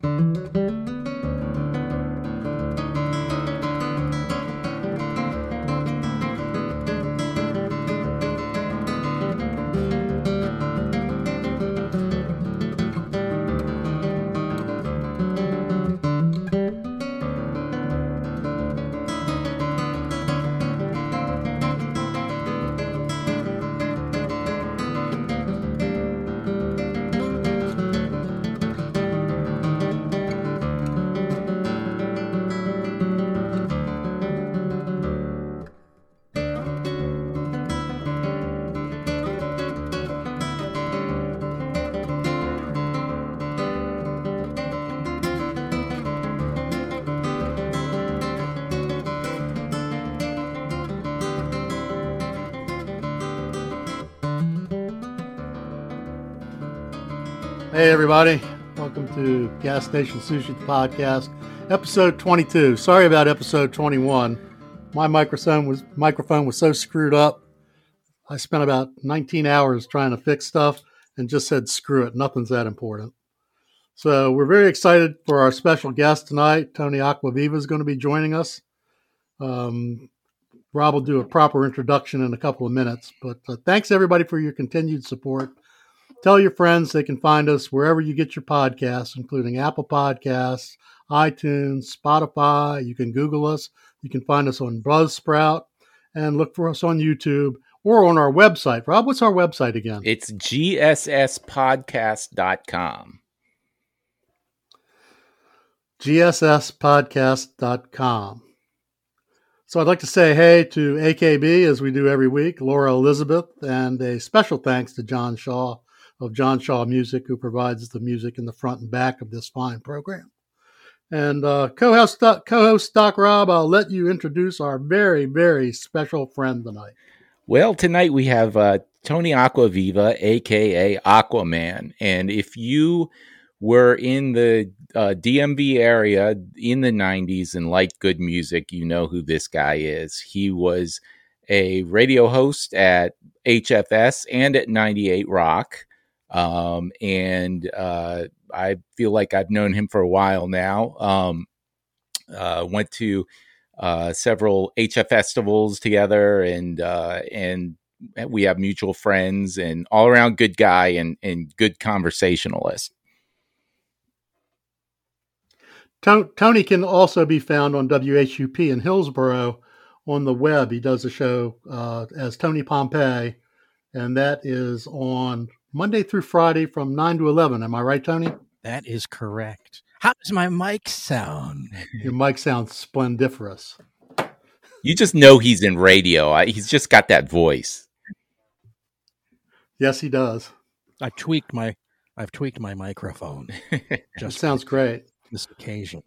Hey, everybody. Welcome to Gas Station Sushi the Podcast, episode 22. Sorry about episode 21. My microphone was microphone was so screwed up. I spent about 19 hours trying to fix stuff and just said, screw it. Nothing's that important. So we're very excited for our special guest tonight. Tony Aquaviva is going to be joining us. Um, Rob will do a proper introduction in a couple of minutes, but uh, thanks everybody for your continued support Tell your friends they can find us wherever you get your podcasts, including Apple Podcasts, iTunes, Spotify. You can Google us. You can find us on Buzzsprout and look for us on YouTube or on our website. Rob, what's our website again? It's gsspodcast.com. gsspodcast.com. So I'd like to say hey to AKB as we do every week, Laura Elizabeth, and a special thanks to John Shaw of John Shaw Music, who provides the music in the front and back of this fine program. And uh, co-host, co-host Doc Rob, I'll let you introduce our very, very special friend tonight. Well, tonight we have uh, Tony Aquaviva, aka Aquaman, and if you were in the uh, DMV area in the '90s and liked good music, you know who this guy is. He was a radio host at HFS and at 98 Rock. Um, and uh, I feel like I've known him for a while now. Um, uh, went to uh, several HF festivals together, and uh, and we have mutual friends, and all around good guy and and good conversationalist. Tony can also be found on WHUP in Hillsborough on the web. He does a show uh, as Tony Pompey, and that is on Monday through Friday from 9 to 11. Am I right, Tony? That is correct. How does my mic sound? Your mic sounds splendiferous. You just know he's in radio. He's just got that voice. Yes, he does. I tweaked my I've tweaked my microphone. just sounds great. This occasion.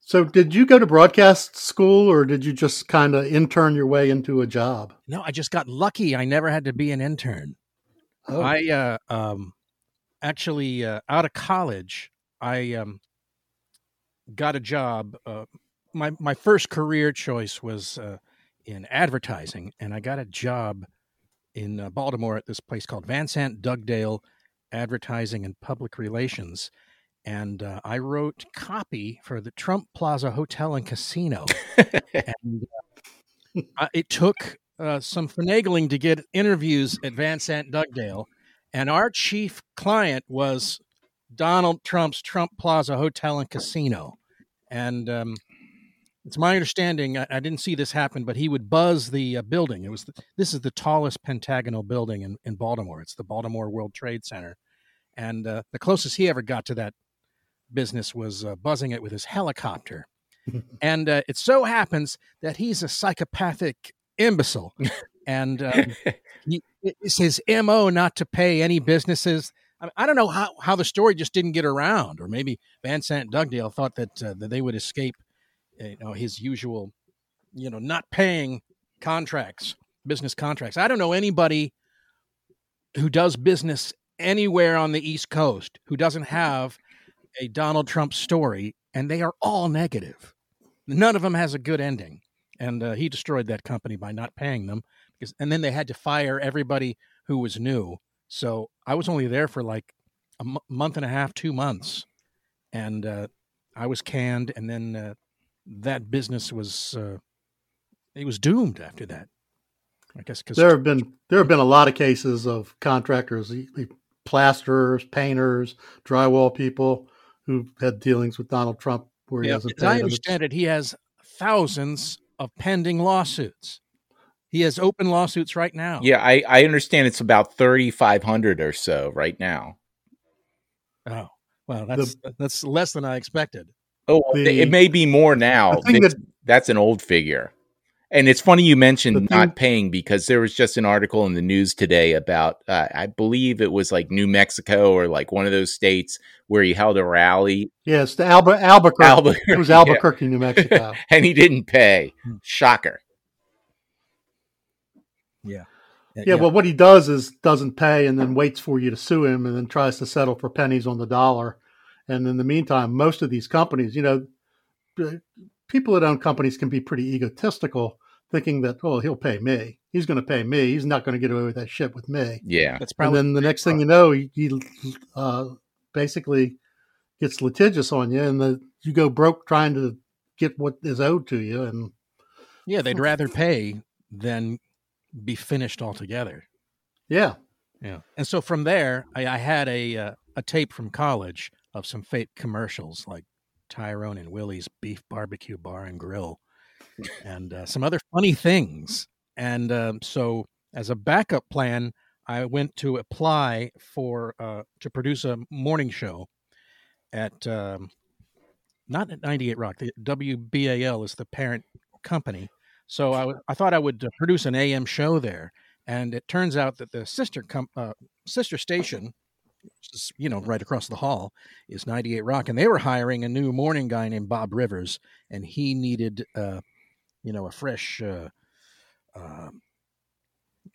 So, did you go to broadcast school or did you just kind of intern your way into a job? No, I just got lucky. I never had to be an intern. Oh. I uh, um, actually uh, out of college, I um, got a job. Uh, my my first career choice was uh, in advertising, and I got a job in uh, Baltimore at this place called Van Sant Dugdale Advertising and Public Relations. And uh, I wrote copy for the Trump Plaza Hotel and Casino. and it took uh, some finagling to get interviews at Van Sant Dugdale, and our chief client was Donald Trump's Trump Plaza Hotel and Casino. And um, it's my understanding, I, I, didn't see this happen, but he would buzz the uh, building. It was the, this is the tallest pentagonal building in, in Baltimore. It's the Baltimore World Trade Center, and uh, the closest he ever got to that business was uh, buzzing it with his helicopter. and uh, it so happens that he's a psychopathic imbecile. and um, he, it's his mo not to pay any businesses. I, I, don't know how, how the story just didn't get around, or maybe Van Sant Dugdale thought that uh, that they would escape, uh, you know, his usual, you know, not paying contracts, business contracts. I don't know anybody who does business anywhere on the East Coast who doesn't have a Donald Trump story, and they are all negative. None of them has a good ending and uh, he destroyed that company by not paying them because and then they had to fire everybody who was new so i was only there for like a m- month and a half two months and uh, I was canned, and then uh, that business was uh, it was doomed after that. I guess because there have been there have been a lot of cases of contractors, plasterers, painters, drywall people who've had dealings with Donald Trump where he yeah, hasn't as I understand it, he has thousands of pending lawsuits. He has open lawsuits right now. Yeah, I, I understand it's about thirty five hundred or so right now. Oh, well, that's the, that's less than I expected. Oh, the, it may be more now. That, that's an old figure. And it's funny you mentioned thing, not paying because there was just an article in the news today about, uh, I believe it was like New Mexico or like one of those states where he held a rally. Yes, the Alba, Albuquerque. Albuquerque. It was Albuquerque, yeah. New Mexico. and he didn't pay. Hmm. Shocker. Yeah. yeah. Yeah, well, what he does is doesn't pay and then waits for you to sue him and then tries to settle for pennies on the dollar. And in the meantime, most of these companies, you know, people that own companies can be pretty egotistical, thinking that, oh, he'll pay me. He's going to pay me. He's not going to get away with that shit with me. Yeah. That's probably and then the next thing you know, he, he uh, basically gets litigious on you, and the, you go broke trying to get what is owed to you. And yeah, they'd rather pay than be finished altogether. Yeah. Yeah. And so from there, I, I had a uh, a tape from college of some fake commercials like Tyrone and Willie's Beef Barbecue Bar and Grill, and uh, some other funny things. And um, so, as a backup plan, I went to apply for uh, to produce a morning show at um, not at 98 Rock. The WBAL is the parent company. So I, w- I thought I would uh, produce an AM show there, and it turns out that the sister com- uh, sister station is, you know, right across the hall, is 98 Rock. And they were hiring a new morning guy named Bob Rivers, and he needed, uh, you know, a fresh uh, uh,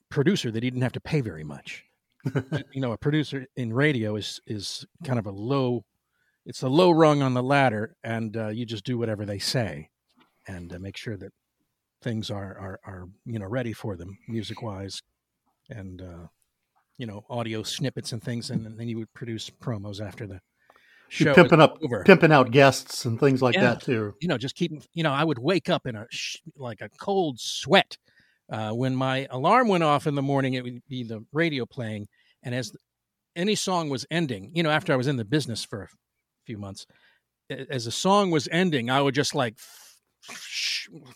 producer that he didn't have to pay very much. you know, a producer in radio is is kind of a low, it's a low rung on the ladder, and uh, you just do whatever they say, and uh, make sure that things are are are you know ready for them music wise, and uh, you know audio snippets and things, and, and then you would produce promos after the show. pimping up, over. pimping out guests and things like yeah. that too. You know, just keeping. You know, I would wake up in a sh- like a cold sweat uh, when my alarm went off in the morning. It would be the radio playing, and as any song was ending, you know, after I was in the business for a few months, as the song was ending, I would just like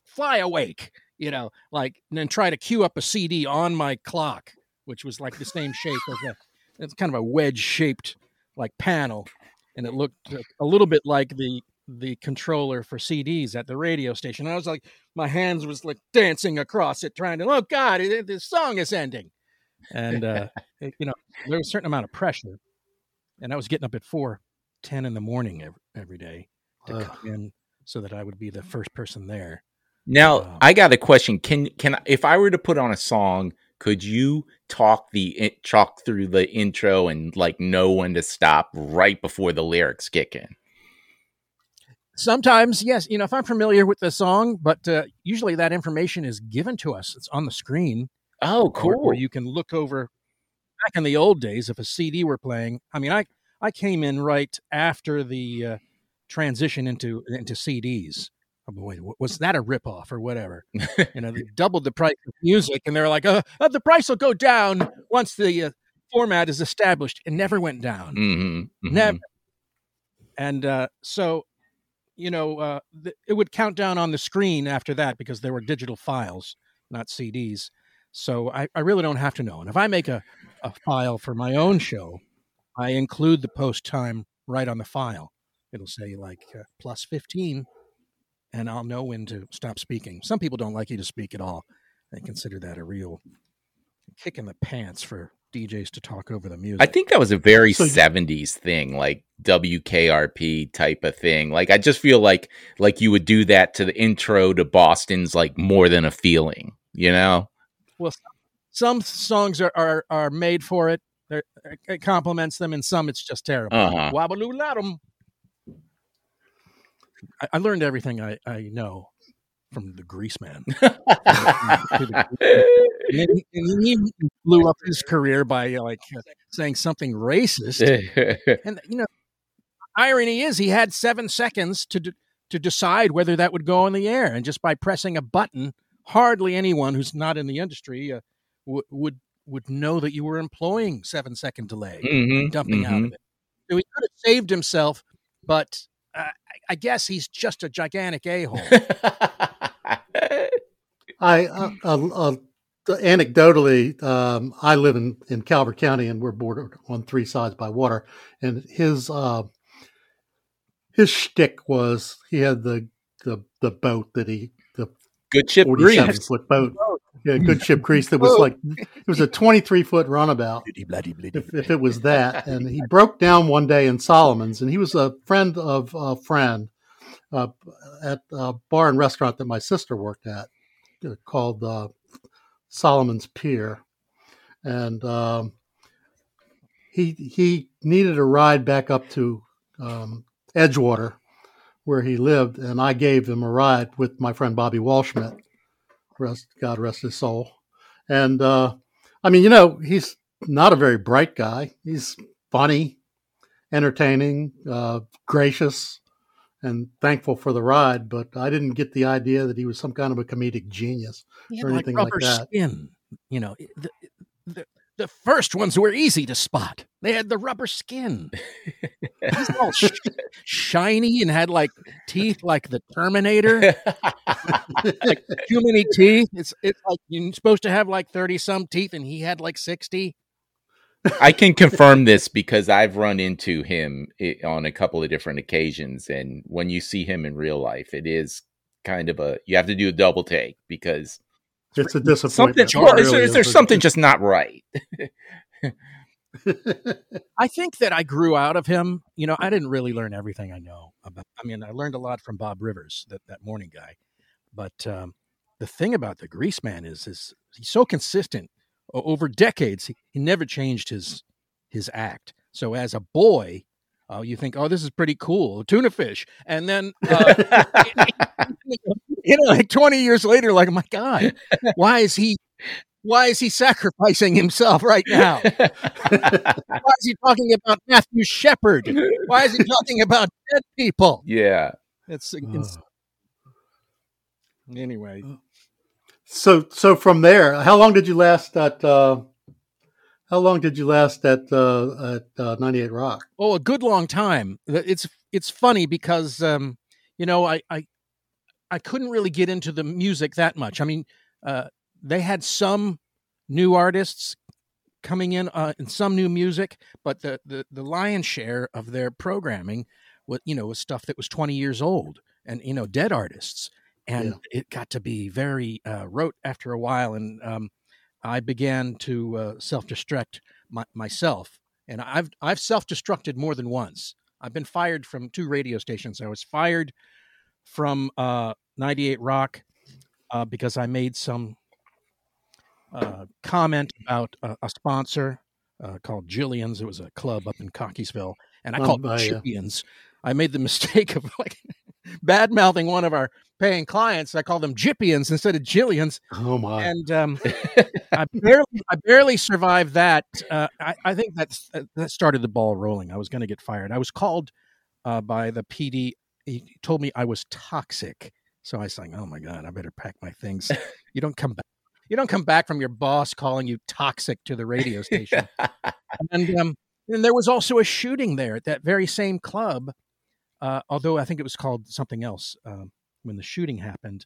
fly awake, you know, like and then try to cue up a CD on my clock which was like the same shape as a it's kind of a wedge shaped like panel and it looked a little bit like the the controller for CDs at the radio station. I was like, my hands was like dancing across it, trying to, oh God, the song is ending. And, uh, it, you know, there was a certain amount of pressure. And I was getting up at 4 10 in the morning every, every day to come in so that I would be the first person there. Now, um, I got a question. Can, can, if I were to put on a song could you talk the talk through the intro and like know when to stop right before the lyrics kick in? Sometimes, yes. You know, if I'm familiar with the song, but uh, usually that information is given to us. It's on the screen. Oh, cool. Or, or, you can look over. Back in the old days, if a CD were playing, I mean, I I came in right after the uh, transition into into CDs oh boy, was that a ripoff or whatever? you know, they doubled the price of music, and they're like, uh, uh, the price will go down once the uh, format is established. It never went down, mm-hmm, mm-hmm. never. And uh, so, you know, uh, th- it would count down on the screen after that because there were digital files, not CDs. So I, I really don't have to know. And if I make a, a file for my own show, I include the post time right on the file. It'll say like uh, plus 15 and I'll know when to stop speaking. Some people don't like you to speak at all. They consider that a real kick in the pants for DJs to talk over the music. I think that was a very so, 70s thing, like WKRP type of thing. Like I just feel like like you would do that to the intro to Boston's like more than a feeling, you know? Well, some songs are are, are made for it. They're, it complements them, and some it's just terrible. Uh-huh. Wabbaloo I, I learned everything I, I know from the Greaseman. and, he, blew up his career by like saying something racist. and you know, irony is, he had seven seconds to d- to decide whether that would go on the air, and just by pressing a button, hardly anyone who's not in the industry uh, w- would would know that you were employing seven second delay, Mhm, dumping out mhm. of it. So he could have saved himself, but uh, I- I guess he's just a gigantic a hole. I uh, uh, uh, anecdotally, um, I live in, in Calvert County, and we're bordered on three sides by water. And his uh, his shtick was he had the the, the boat that he the Good chip forty grease. foot boat, yeah, good ship crease that was like it was a twenty three foot runabout. if, if it was that. And he broke down one day in Solomon's, and he was a friend of a friend uh, at a bar and restaurant that my sister worked at uh, called uh, Solomon's Pier. And um, he he needed a ride back up to um, Edgewater, where he lived, and I gave him a ride with my friend Bobby Walschmidt. Rest, God rest his soul. And uh, I mean, you know, he's not a very bright guy. He's funny, entertaining, uh, gracious, and thankful for the ride. But I didn't get the idea that he was some kind of a comedic genius. Or like anything like rubber that. skin. You know, the, the the first ones were easy to spot. They had the rubber skin. He's all sh- shiny and had like teeth like the Terminator. like too many teeth. It's it's like you're supposed to have like thirty some teeth, and he had like sixty. I can confirm this because I've run into him on a couple of different occasions, and when you see him in real life, it is kind of a you have to do a double take because It's a disappointment. Well, is there, really is there something just not right? I think that I grew out of him. You know, I didn't really learn everything I know about. I mean, I learned a lot from Bob Rivers, that that morning guy. But um, the thing about the Greaseman is, is he's so consistent over decades. He, he never changed his his act. So as a boy, uh, you think, oh, this is pretty cool, tuna fish, and then uh, you know, like twenty years later, like, my God, why is he? Why is he sacrificing himself right now? Why is he talking about Matthew Shepard? Why is he talking about dead people? yeah. It's, it's anyway. So, so from there, how long did you last at? Uh, how long did you last at uh, at uh, 98 Rock? Oh, a good long time. It's it's funny because um, you know I, I I couldn't really get into the music that much. I mean, uh, they had some new artists coming in uh, and some new music, but the, the the lion's share of their programming was you know was stuff that was twenty years old and you know dead artists, and it got to be very uh, rote after a while, and um, I began to uh, self destruct my, myself, and I've I've self destructed more than once. I've been fired from two radio stations. I was fired from uh, 98 Rock uh, because I made some uh, comment about a, a sponsor uh, called Jillian's. It was a club up in Cockeysville, and I Oh, called Jillian's. I made the mistake of like bad mouthing one of our paying clients. I called them Jippians instead of Jillian's, Oh my! and um, I barely, I barely survived that. Uh, I, I think that's that started the ball rolling. I was going to get fired. I was called uh, by the PD. He told me I was toxic. So I was like, "Oh my god, I better pack my things." You don't come back. You don't come back from your boss calling you toxic to the radio station. and um, and there was also a shooting there at that very same club. Uh, although I think it was called something else um, when the shooting happened,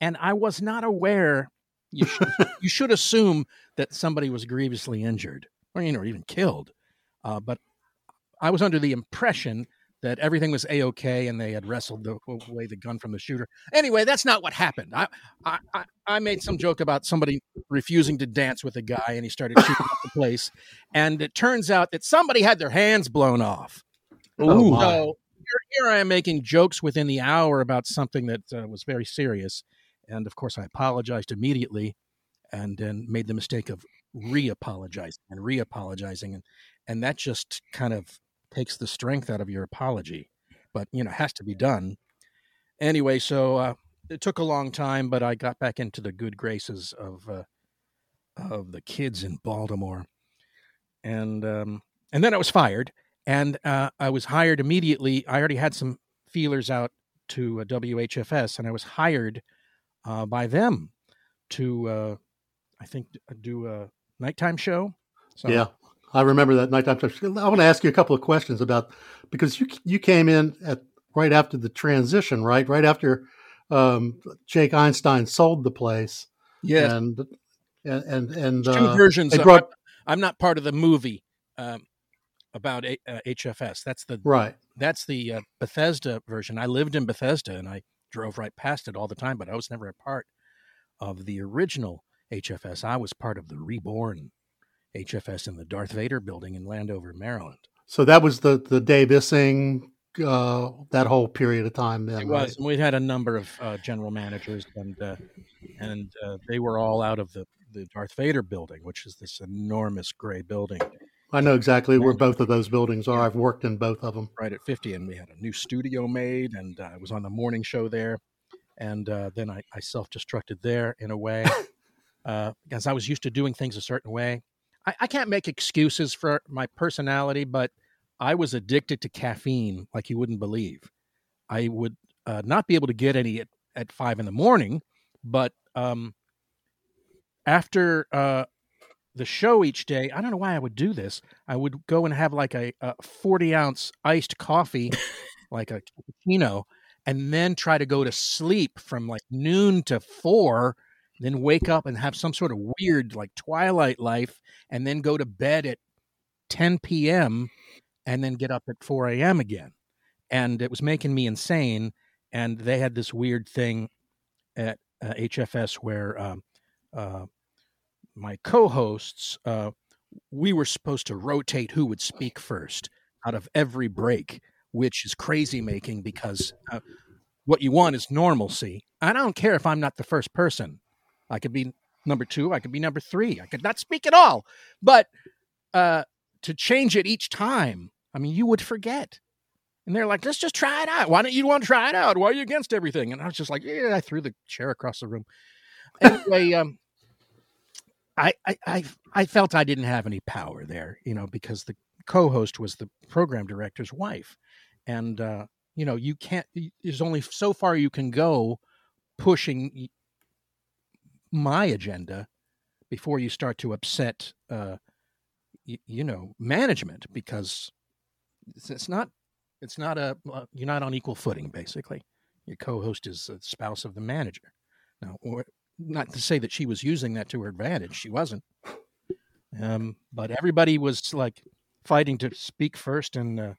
and I was not aware. You should, you should assume that somebody was grievously injured or you know even killed, uh, but I was under the impression that everything was a okay and they had wrestled the, away the gun from the shooter. Anyway, that's not what happened. I, I I made some joke about somebody refusing to dance with a guy and he started shooting up the place, and it turns out that somebody had their hands blown off. Oh, my. So here, here I am making jokes within the hour about something that uh, was very serious, and of course I apologized immediately, and then made the mistake of re-apologizing and re-apologizing, and and that just kind of takes the strength out of your apology, but you know has to be done anyway. So uh, it took a long time, but I got back into the good graces of uh, of the kids in Baltimore, and um, and then I was fired. And uh, I was hired immediately. I already had some feelers out to uh, WHFS, and I was hired uh, by them to, uh, I think, do a nighttime show. So, yeah, I remember that nighttime show. I want to ask you a couple of questions about because you you came in at right after the transition, right? Right after um, Jake Einstein sold the place. Yeah, and and and, and two uh, versions. Brought, I'm, I'm, not part of the movie um, about a, uh, HFS. That's the right. That's the uh, Bethesda version. I lived in Bethesda and I drove right past it all the time, but I was never a part of the original HFS. I was part of the reborn HFS in the Darth Vader building in Landover, Maryland. So that was the the Dave Issing uh, that whole period of time. Then it was. Right? We had a number of uh, general managers, and uh, and uh, they were all out of the the Darth Vader building, which is this enormous gray building. I know exactly where both of those buildings are. I've worked in both of them. Right at 50, and we had a new studio made, and uh, I was on the morning show there. And uh, then I, I self destructed there in a way because I was used to doing things a certain way. I, I can't make excuses for my personality, but I was addicted to caffeine like you wouldn't believe. I would uh, not be able to get any at, at five in the morning, but um, after uh, the show each day, I don't know why I would do this. I would go and have like a, a 40 ounce iced coffee, like a cappuccino, and then try to go to sleep from like noon to four then wake up and have some sort of weird like twilight life and then go to bed at 10 p.m and then get up at 4 a.m again and it was making me insane and they had this weird thing at uh, hfs where um, uh, my co-hosts uh, we were supposed to rotate who would speak first out of every break which is crazy making because uh, what you want is normalcy i don't care if i'm not the first person I could be number two. I could be number three. I could not speak at all. But uh, to change it each time, I mean, you would forget. And they're like, let's just try it out. Why don't you want to try it out? Why are you against everything? And I was just like, yeah, I threw the chair across the room. Anyway, um, I, I, I, felt I didn't have any power there, you know, because the co-host was the program director's wife. And, uh, you know, you can't, there's only so far you can go pushing my agenda before you start to upset uh, y- you know management because it's, it's not it's not a uh, you're not on equal footing basically your co-host is a spouse of the manager now not to say that she was using that to her advantage she wasn't um, but everybody was like fighting to speak first and uh,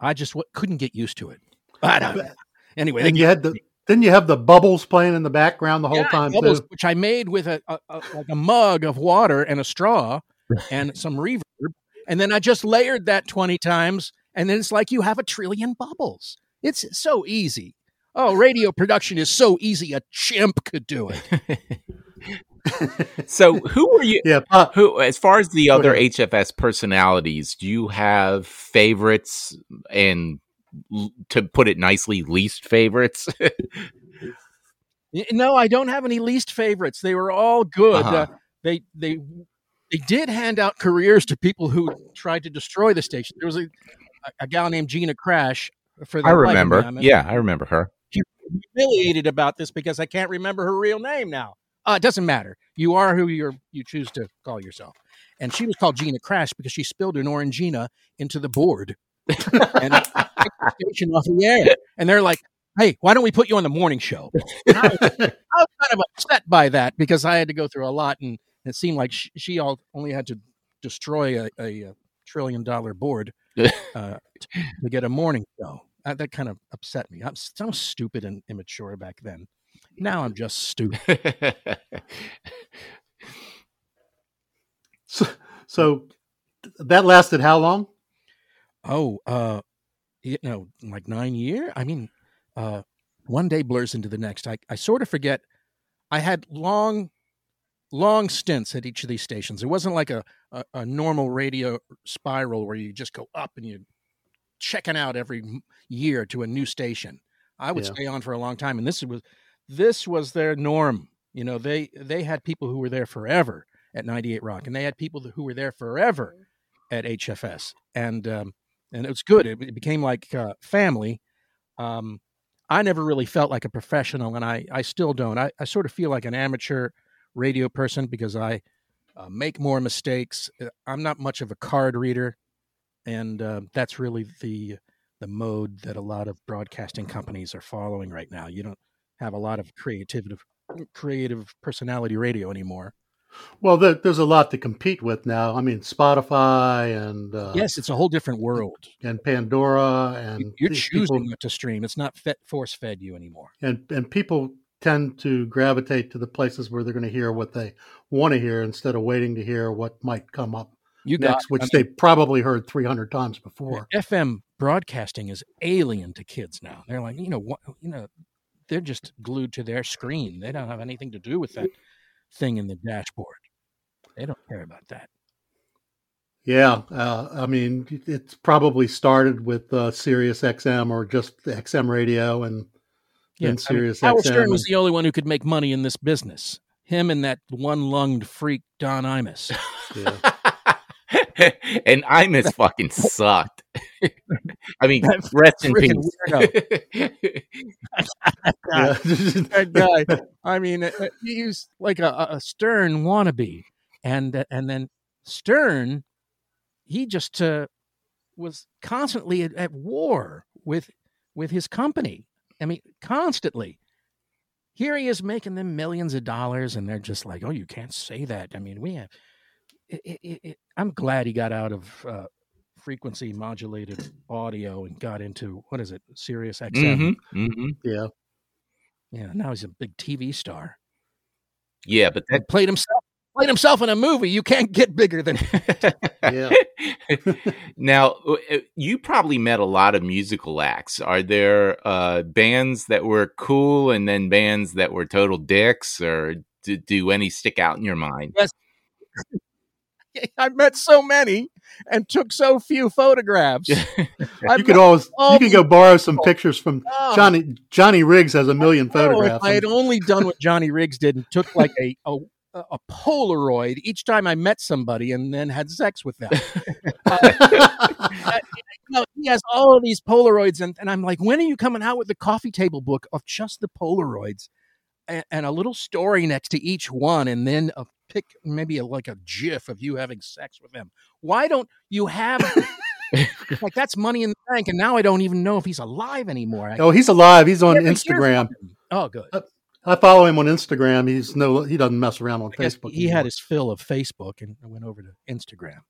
i just w- couldn't get used to it but, anyway and you had the didn't you have the bubbles playing in the background the whole yeah, time bubbles, too? Which I made with a, a, a, like a mug of water and a straw and some reverb, and then I just layered that twenty times, and then it's like you have a trillion bubbles. It's so easy. Oh, radio production is so easy. A chimp could do it. so who were you yeah uh, who as far as the other hfs personalities do you have favorites and to put it nicely, least favorites? no, I don't have any least favorites. They were all good. Uh-huh. Uh, they they they did hand out careers to people who tried to destroy the station. There was a a gal named Gina Crash. For I remember. Yeah, I remember her. She's humiliated about this because I can't remember her real name now. Uh, it doesn't matter. You are who you you choose to call yourself. And she was called Gina Crash because she spilled an Orangina into the board and station off the air. And they're like, hey, why don't we put you on the morning show? I was, I was, kind of upset by that because I had to go through a lot, and it seemed like she, she all, only had to destroy a, a, a trillion dollar board uh, to, get a morning show. Uh, that kind of upset me. I'm so stupid and immature back then. Now I'm just stupid. so, so that lasted how long? Oh, uh, you know, like nine year. I mean, uh, one day blurs into the next. I, I sort of forget. I had long, long stints at each of these stations. It wasn't like a, a, a normal radio spiral where you just go up and you checking out every year to a new station. I would yeah. stay on for a long time, and this was this was their norm. You know, they they had people who were there forever at 98 Rock, and they had people who were there forever at HFS. And um, and it was good. It, it became like uh, family. Um, I never really felt like a professional, and I, I still don't. I, I sort of feel like an amateur radio person because I uh, make more mistakes. Uh, I'm not much of a card reader, and uh, that's really the the mode that a lot of broadcasting companies are following right now. You don't have a lot of creative creative personality radio anymore. Well, there, there's a lot to compete with now. I mean, Spotify and uh, yes, it's a whole different world. And Pandora and you're choosing people, what to stream. It's not force fed you anymore. And and people tend to gravitate to the places where they're going to hear what they want to hear instead of waiting to hear what might come up you next, got, which I mean, they probably heard 300 times before. FM broadcasting is alien to kids now. They're like, you know, what, you know, they're just glued to their screen. They don't have anything to do with that thing in the dashboard. They don't care about that. Yeah, uh, I mean, it's probably started with uh, Sirius XM or just XM radio, and yeah, then Sirius I mean, Howard Stern was the only one who could make money in this business. Him and that one-lunged freak Don Imus. and Imus fucking sucked. I mean, rest in peace. that guy. I mean, uh, he's like a, a Stern wannabe, and uh, and then Stern, he just uh, was constantly at, at war with with his company. I mean, constantly. Here he is making them millions of dollars, and they're just like, "Oh, you can't say that." I mean, we have. It, it, it, I'm glad he got out of uh, frequency modulated audio and got into what is it, Sirius XM? Mm-hmm, mm-hmm. Yeah, yeah. Now he's a big TV star. Yeah, but that played himself played himself in a movie. You can't get bigger than. yeah. now, uh, you probably met a lot of musical acts. Are there uh, bands that were cool and then bands that were total dicks, or do, do any stick out in your mind? Yes. I met so many and took so few photographs. you could always you could go borrow some pictures from oh. Johnny Johnny Riggs has a million photographs. I had only done what Johnny Riggs did and took like a, a a Polaroid each time I met somebody and then had sex with them. uh, you know, he has all of these Polaroids, and, and I'm like, when are you coming out with the coffee table book of just the Polaroids? And, and a little story next to each one, and then a pick maybe a, like a GIF of you having sex with him. Why don't you have like that's money in the bank? And now I don't even know if he's alive anymore. oh, he's alive. He's on Instagram. Oh, good. Uh, I follow him on Instagram. He's no, he doesn't mess around on Facebook. He anymore. had his fill of Facebook and went over to Instagram.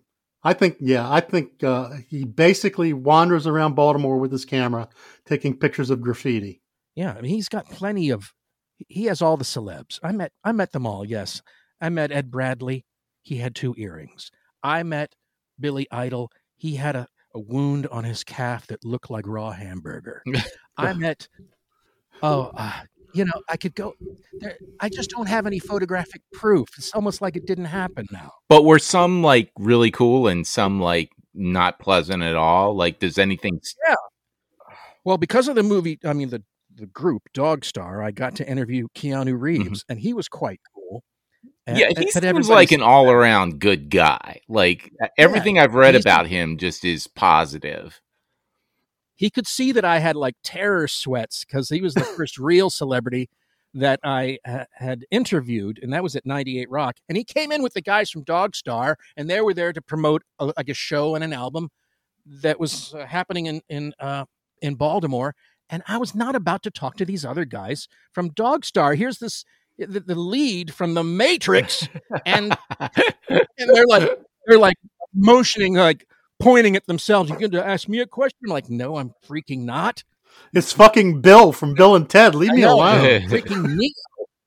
I think, yeah, I think uh, he basically wanders around Baltimore with his camera, taking pictures of graffiti. Yeah, I mean, he's got plenty of. He has all the celebs. I met, I met them all. Yes, I met Ed Bradley. He had two earrings. I met Billy Idol. He had a, a wound on his calf that looked like raw hamburger. I met, oh, uh, you know, I could go there. I just don't have any photographic proof. It's almost like it didn't happen now. But were some like really cool and some like not pleasant at all? Like, does anything? Yeah. Well, because of the movie, I mean the the group Dogstar, I got to interview Keanu mm-hmm. Reeves, mm-hmm. and he was quite cool. Yeah, he seems like an all around good guy. Like everything yeah, I've read about him just is positive he could see that I had like terror sweats because he was the first real celebrity that I uh, had interviewed, and that was at 98 Rock. And he came in with the guys from Dogstar, and they were there to promote a, like a show and an album that was uh, happening in in uh, in Baltimore. And I was not about to talk to these other guys from Dogstar. Here's this the, the lead from The Matrix, and and they're like they're like motioning like pointing at themselves. You're going to ask me a question? I'm like, no, I'm freaking not. It's fucking Bill from Bill and Ted. Leave me alone. freaking Neo.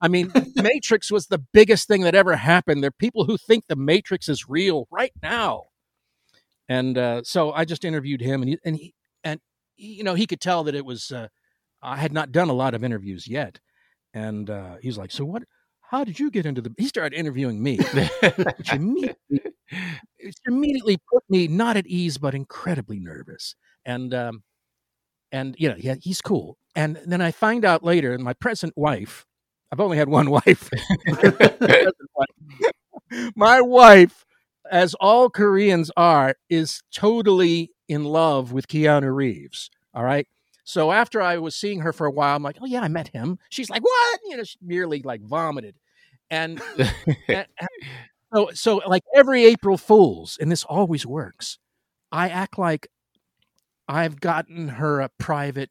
I mean, Matrix was the biggest thing that ever happened. There are people who think the Matrix is real right now. And uh, so I just interviewed him, and he, and he, and he, you know, he could tell that it was. Uh, I had not done a lot of interviews yet, and uh, he's like, "So what? How did you get into the?" He started interviewing me, which immediately immediately put me not at ease, but incredibly nervous. And um, and you know, yeah, he's cool. And then I find out later, my present wife, I've only had one wife. my wife, as all Koreans are, is totally in love with Keanu Reeves. All right. So after I was seeing her for a while, I'm like, oh yeah, I met him. She's like, what? You know, she nearly like vomited. And, and so, so like every April Fool's, and this always works. I act like I've gotten her a private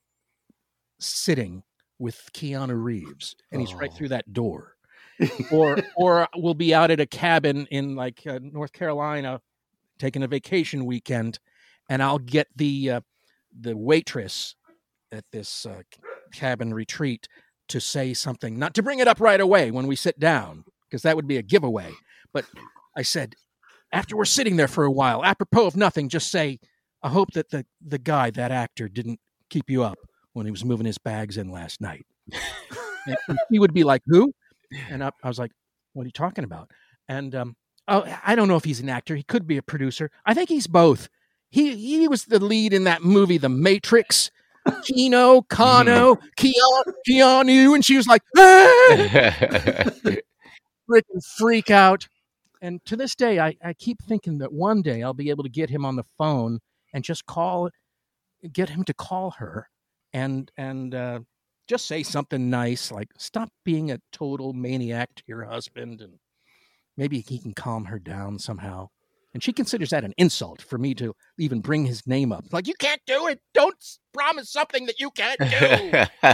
sitting with Keanu Reeves, and he's right Oh. through that door. or or we'll be out at a cabin in like uh, North Carolina, taking a vacation weekend, and I'll get the uh, the waitress at this uh, cabin retreat to say something, not to bring it up right away when we sit down, because that would be a giveaway. But I said, after we're sitting there for a while, apropos of nothing, just say, I hope that the, the guy, that actor, didn't keep you up when he was moving his bags in last night. he would be like, Who? And I, I was like, What are you talking about? And um, oh, I don't know if he's an actor. He could be a producer. I think he's both. He he was the lead in that movie, The Matrix. Kino, Kano, Keanu, Keanu, and she was like, ah! freaking freak out. And to this day, I, I keep thinking that one day I'll be able to get him on the phone and just call, get him to call her, and and uh, just say something nice like, "Stop being a total maniac to your husband," and maybe he can calm her down somehow. And she considers that an insult for me to even bring his name up. Like, you can't do it. Don't promise something that you can't do.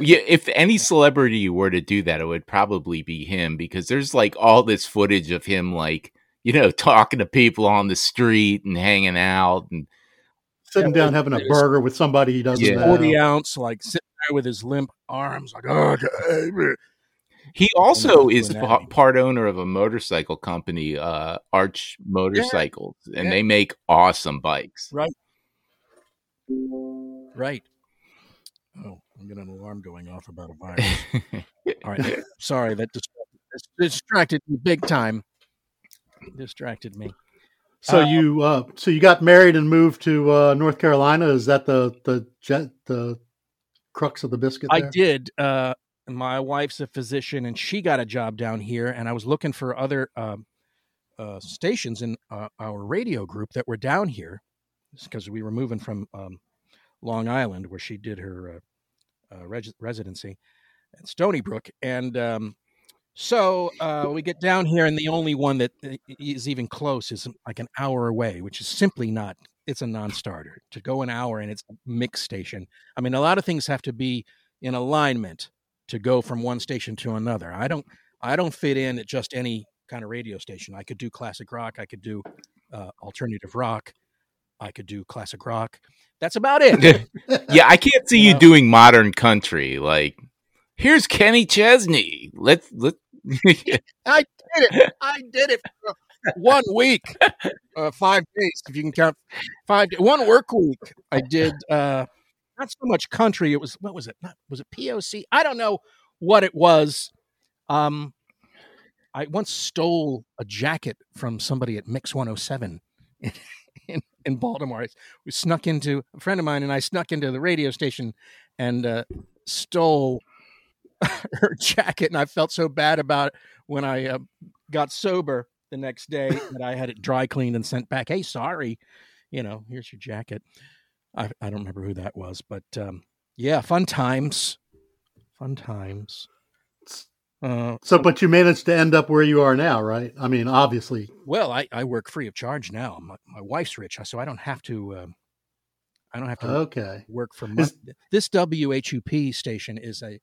yeah, if any celebrity were to do that, it would probably be him because there's like all this footage of him, like you know, talking to people on the street and hanging out, and Sitting Yeah, down having a burger with somebody he doesn't Yeah. know. 40 ounce, like sitting there with his limp arms, like, oh, okay. He also is what pa- happened. part owner of a motorcycle company, uh, Arch Motorcycles, and Yeah. they make awesome bikes. Right. Right. Oh, I'm getting an alarm going off about a virus. All right. Sorry, that distracted, distracted me big time. Distracted me. So Uh, you uh, so you got married and moved to uh, North Carolina. Is that the the jet the crux of the biscuit? I did. Uh, my wife's a physician, and she got a job down here. And I was looking for other um uh, stations in uh, our radio group that were down here, because we were moving from um, Long Island, where she did her uh, uh, residency at Stony Brook, and um, so uh, we get down here, and the only one that is even close is like an hour away, which is simply not. It's a non-starter to go an hour, and it's a mix station. I mean, a lot of things have to be in alignment to go from one station to another. I don't I don't fit in at just any kind of radio station. I could do classic rock, I could do uh, alternative rock, I could do classic rock. That's about it. yeah, I can't see You you doing modern country. Like, here's Kenny Chesney. Let's let. I did it. I did it for one week, uh, five days, if you can count five. One work week. I did uh, not so much country. It was what was it? Not, was it POC? I don't know what it was. Um, I once stole a jacket from somebody at Mix 107 in, in, in Baltimore. We snuck into a friend of mine and I snuck into the radio station and uh, stole her jacket, and I felt so bad about it when I uh, got sober the next day that I had it dry cleaned and sent back. Hey, sorry, you know, here's your jacket. I I don't remember who that was, but um, yeah, fun times, fun times. Uh, So, but you managed to end up where you are now, right? I mean, obviously, well, I, I work free of charge now. My, my wife's rich, so I don't have to. Um, I don't have to okay. work for Is- this WHUP station is a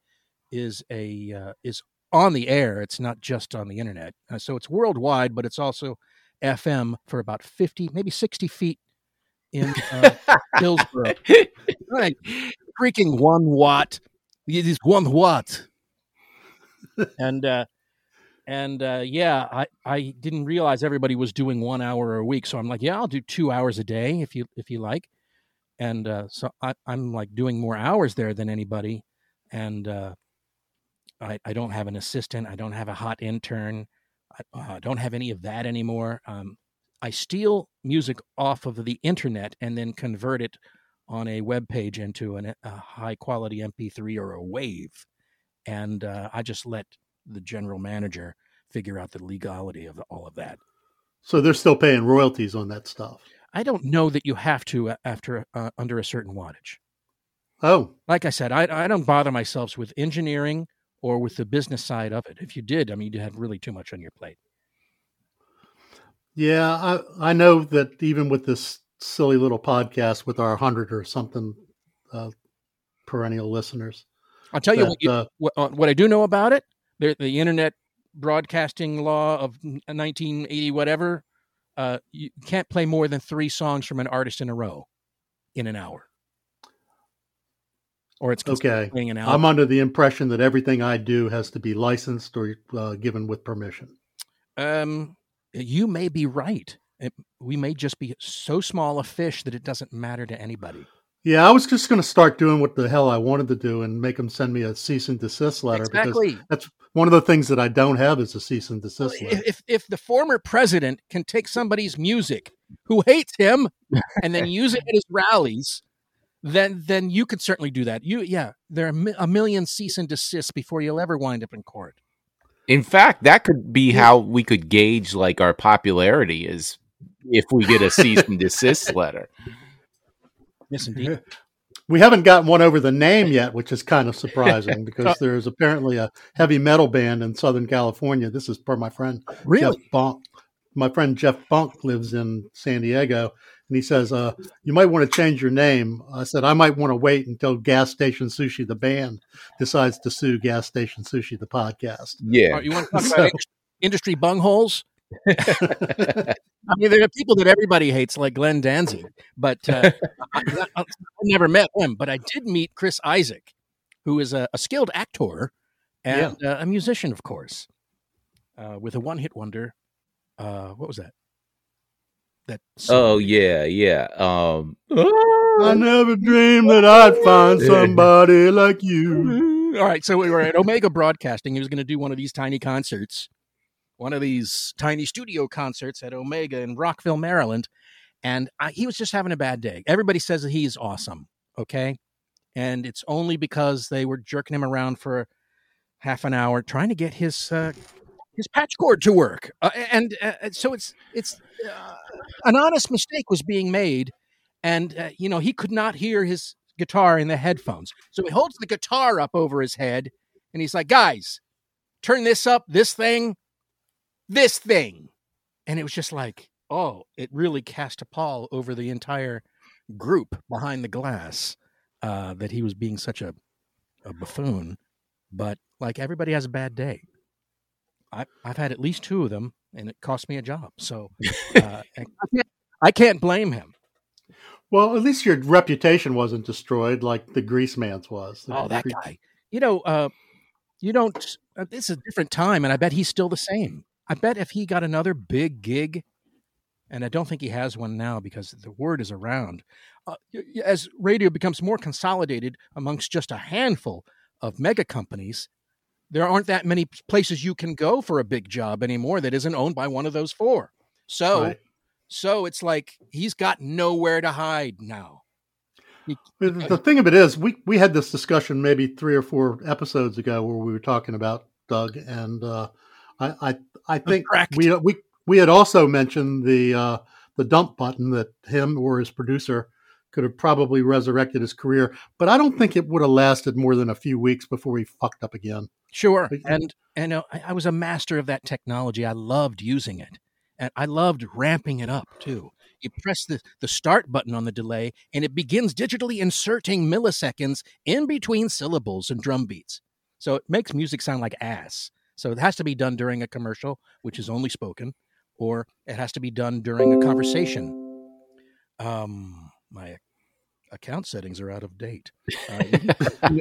is a uh, is on the air. It's not just on the internet, uh, so it's worldwide, but it's also FM for about fifty, maybe sixty feet in uh, Hillsborough. Right, freaking one watt. It is one watt, and uh, and uh, yeah, I I didn't realize everybody was doing one hour a week, so I'm like, yeah, I'll do two hours a day if you if you like and uh, so I, I'm like doing more hours there than anybody, and uh, I, I don't have an assistant, I don't have a hot intern, I uh, don't have any of that anymore. Um, I steal music off of the internet and then convert it on a web page into an, a high quality MP3 or a wave, and uh, I just let the general manager figure out the legality of all of that. So they're still paying royalties on that stuff. I don't know that you have to after uh, under a certain wattage. Oh, like I said, I I don't bother myself with engineering or with the business side of it. If you did, I mean, you had really too much on your plate. Yeah, I I know that even with this silly little podcast with our hundred or something uh, perennial listeners, I'll tell you that, what, you, uh, what, uh, what I do know about it. The, the internet broadcasting law of 1980 whatever uh, you can't play more than three songs from an artist in a row in an hour or it's okay. I'm under the impression that everything I do has to be licensed or uh, given with permission. Um, you may be right. It, we may just be so small a fish that it doesn't matter to anybody. Yeah, I was just going to start doing what the hell I wanted to do and make them send me a cease and desist letter exactly. because that's one of the things that I don't have is a cease and desist letter. If if the former president can take somebody's music who hates him and then use it at his rallies then then you could certainly do that. You yeah, there are a million cease and desists before you'll ever wind up in court. In fact, that could be how we could gauge like our popularity is if we get a cease and desist letter. Yes, indeed. We haven't gotten one over the name yet, which is kind of surprising because there's apparently a heavy metal band in Southern California. This is per my friend really? Jeff Bunk. My friend Jeff Bonk lives in San Diego, and he says, uh, "You might want to change your name." I said, "I might want to wait until Gas Station Sushi, the band, decides to sue Gas Station Sushi, the podcast." Yeah, you want to talk about industry bungholes? I mean, there are people that everybody hates, like Glenn Danzig, but uh, I, I, never met him. But I did meet Chris Isaak, who is a, a skilled actor and yeah. uh, a musician, of course, uh, with a one-hit wonder. Uh, what was that? That oh yeah yeah um i never dreamed that i'd find somebody like you. All right so we were at omega broadcasting. He was going to do one of these tiny concerts one of these tiny studio concerts at omega in rockville maryland and I, he was just having a bad day. Everybody says that he's awesome okay? And it's only because they were jerking him around for half an hour trying to get his uh, his patch cord to work, uh, and uh, so it's it's uh, an honest mistake was being made, and uh, you know he could not hear his guitar in the headphones, so he holds the guitar up over his head, and he's like, "Guys, turn this up, this thing, this thing," and it was just like, oh, it really cast a pall over the entire group behind the glass uh, that he was being such a a buffoon, but like everybody has a bad day I, have had at least two of them, and it cost me a job. So uh, I, can't, I, can't, blame him. Well, at least your reputation wasn't destroyed like the Greaseman's was. Oh, that guy! You know, uh, you don't. Uh, this is a different time, and I bet he's still the same. I bet if he got another big gig, and I don't think he has one now because the word is around. Uh, as radio becomes more consolidated amongst just a handful of mega companies, there aren't that many places you can go for a big job anymore that isn't owned by one of those four. So, right. so it's like he's got nowhere to hide now. He, the thing of it is, we we had this discussion maybe three or four episodes ago where we were talking about Doug, and uh, I I, I think we we we had also mentioned the uh, the dump button that him or his producer could have probably resurrected his career, but I don't think it would have lasted more than a few weeks before he fucked up again. Sure, and and uh, I was a master of that technology. I loved using it, and I loved ramping it up too. You press the, the start button on the delay, and it begins digitally inserting milliseconds in between syllables and drum beats. So it makes music sound like ass. So it has to be done during a commercial, which is only spoken, or it has to be done during a conversation. Um, my account settings are out of date. Uh,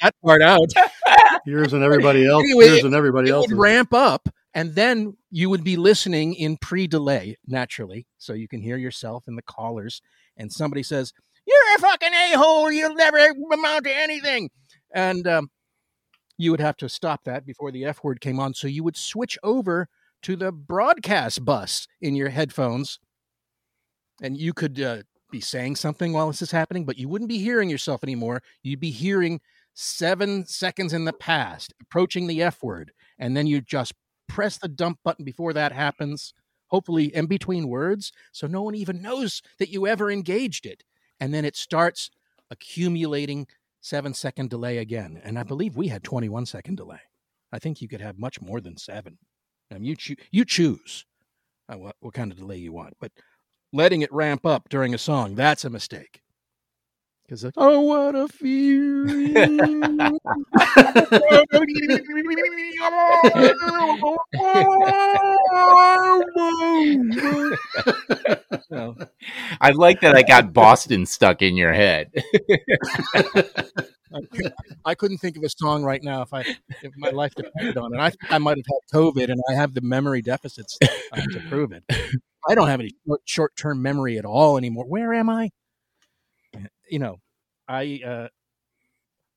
that part out. Yours and everybody else. Anyway, yours and everybody else. would ramp up, and then you would be listening in pre-delay naturally, so you can hear yourself and the callers. And somebody says, "You're a fucking a hole. You'll never amount to anything," and um, you would have to stop that before the F word came on. So you would switch over to the broadcast bus in your headphones, and you could uh, be saying something while this is happening, but you wouldn't be hearing yourself anymore. You'd be hearing seven seconds in the past, approaching the F word, and then you just press the dump button before that happens. hopefully in between words, so no one even knows that you ever engaged it. And then it starts accumulating seven second delay again. And I believe we had 21 second delay. I think you could have much more than seven. Mean, you, cho- you choose uh, what, what kind of delay you want, but letting it ramp up during a song, that's a mistake. Because like, oh, what a feeling. I like that I got Boston stuck in your head. I couldn't think of a song right now if I if my life depended on it. I think I might have had COVID, and I have the memory deficits to prove it. I don't have any short term memory at all anymore. Where am I? You know, I uh,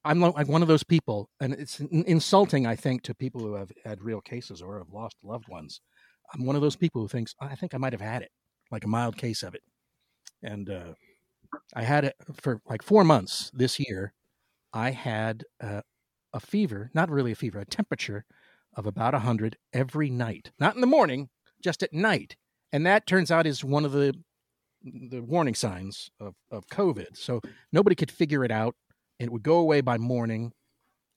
I'm like one of those people, and it's insulting, I think, to people who have had real cases or have lost loved ones. I'm one of those people who thinks I think I might have had it, like a mild case of it, and uh, I had it for like four months this year. I had uh, a fever, not really a fever, a temperature of about 100 every night, not in the morning, just at night. And that turns out is one of the the warning signs of, of COVID. So nobody could figure it out. It would go away by morning,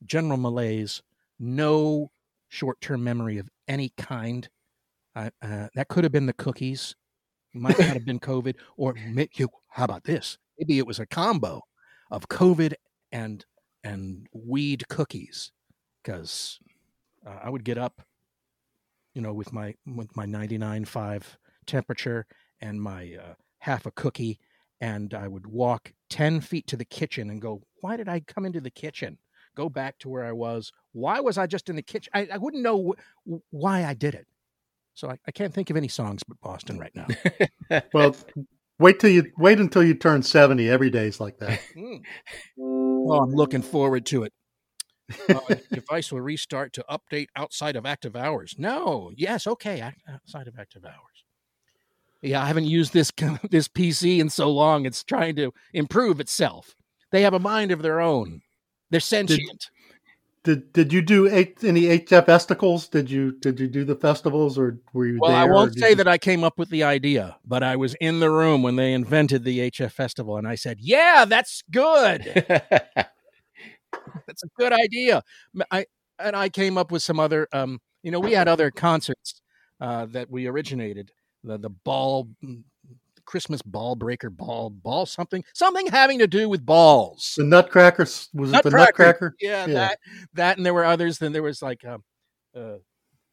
general malaise, no short term memory of any kind. Uh, uh, that could have been the cookies, might not have been COVID, or how about this? Maybe it was a combo of COVID and and weed cookies, because uh, I would get up, you know, with my with my ninety nine five temperature and my uh, half a cookie and I would walk 10 feet to the kitchen and go, Why did I come into the kitchen? Go back to where I was. Why was I just in the kitchen? I, I wouldn't know wh- why I did it. So I, I, can't think of any songs but Boston right now. well, wait till you wait until you turn 70. Every day's like that. Well, I'm looking forward to it. Uh, device will restart to update outside of active hours. No, yes, okay, outside of active hours yeah, I haven't used this this PC in so long. It's trying to improve itself. They have a mind of their own. They're sentient. Did did, did you do eight, any HF festivals? Did you did you do the festivals or were you? Well, I won't say you... that I came up with the idea, but I was in the room when they invented the HF festival, and I said, "Yeah, that's good. that's a good idea." I and I came up with some other. Um, you know, we had other concerts uh, that we originated the the ball mm, Christmas ball breaker ball ball something something having to do with balls. The Nutcracker was nutcracker. it the Nutcracker? Yeah, yeah, that that and there were others. Then there was like uh, uh,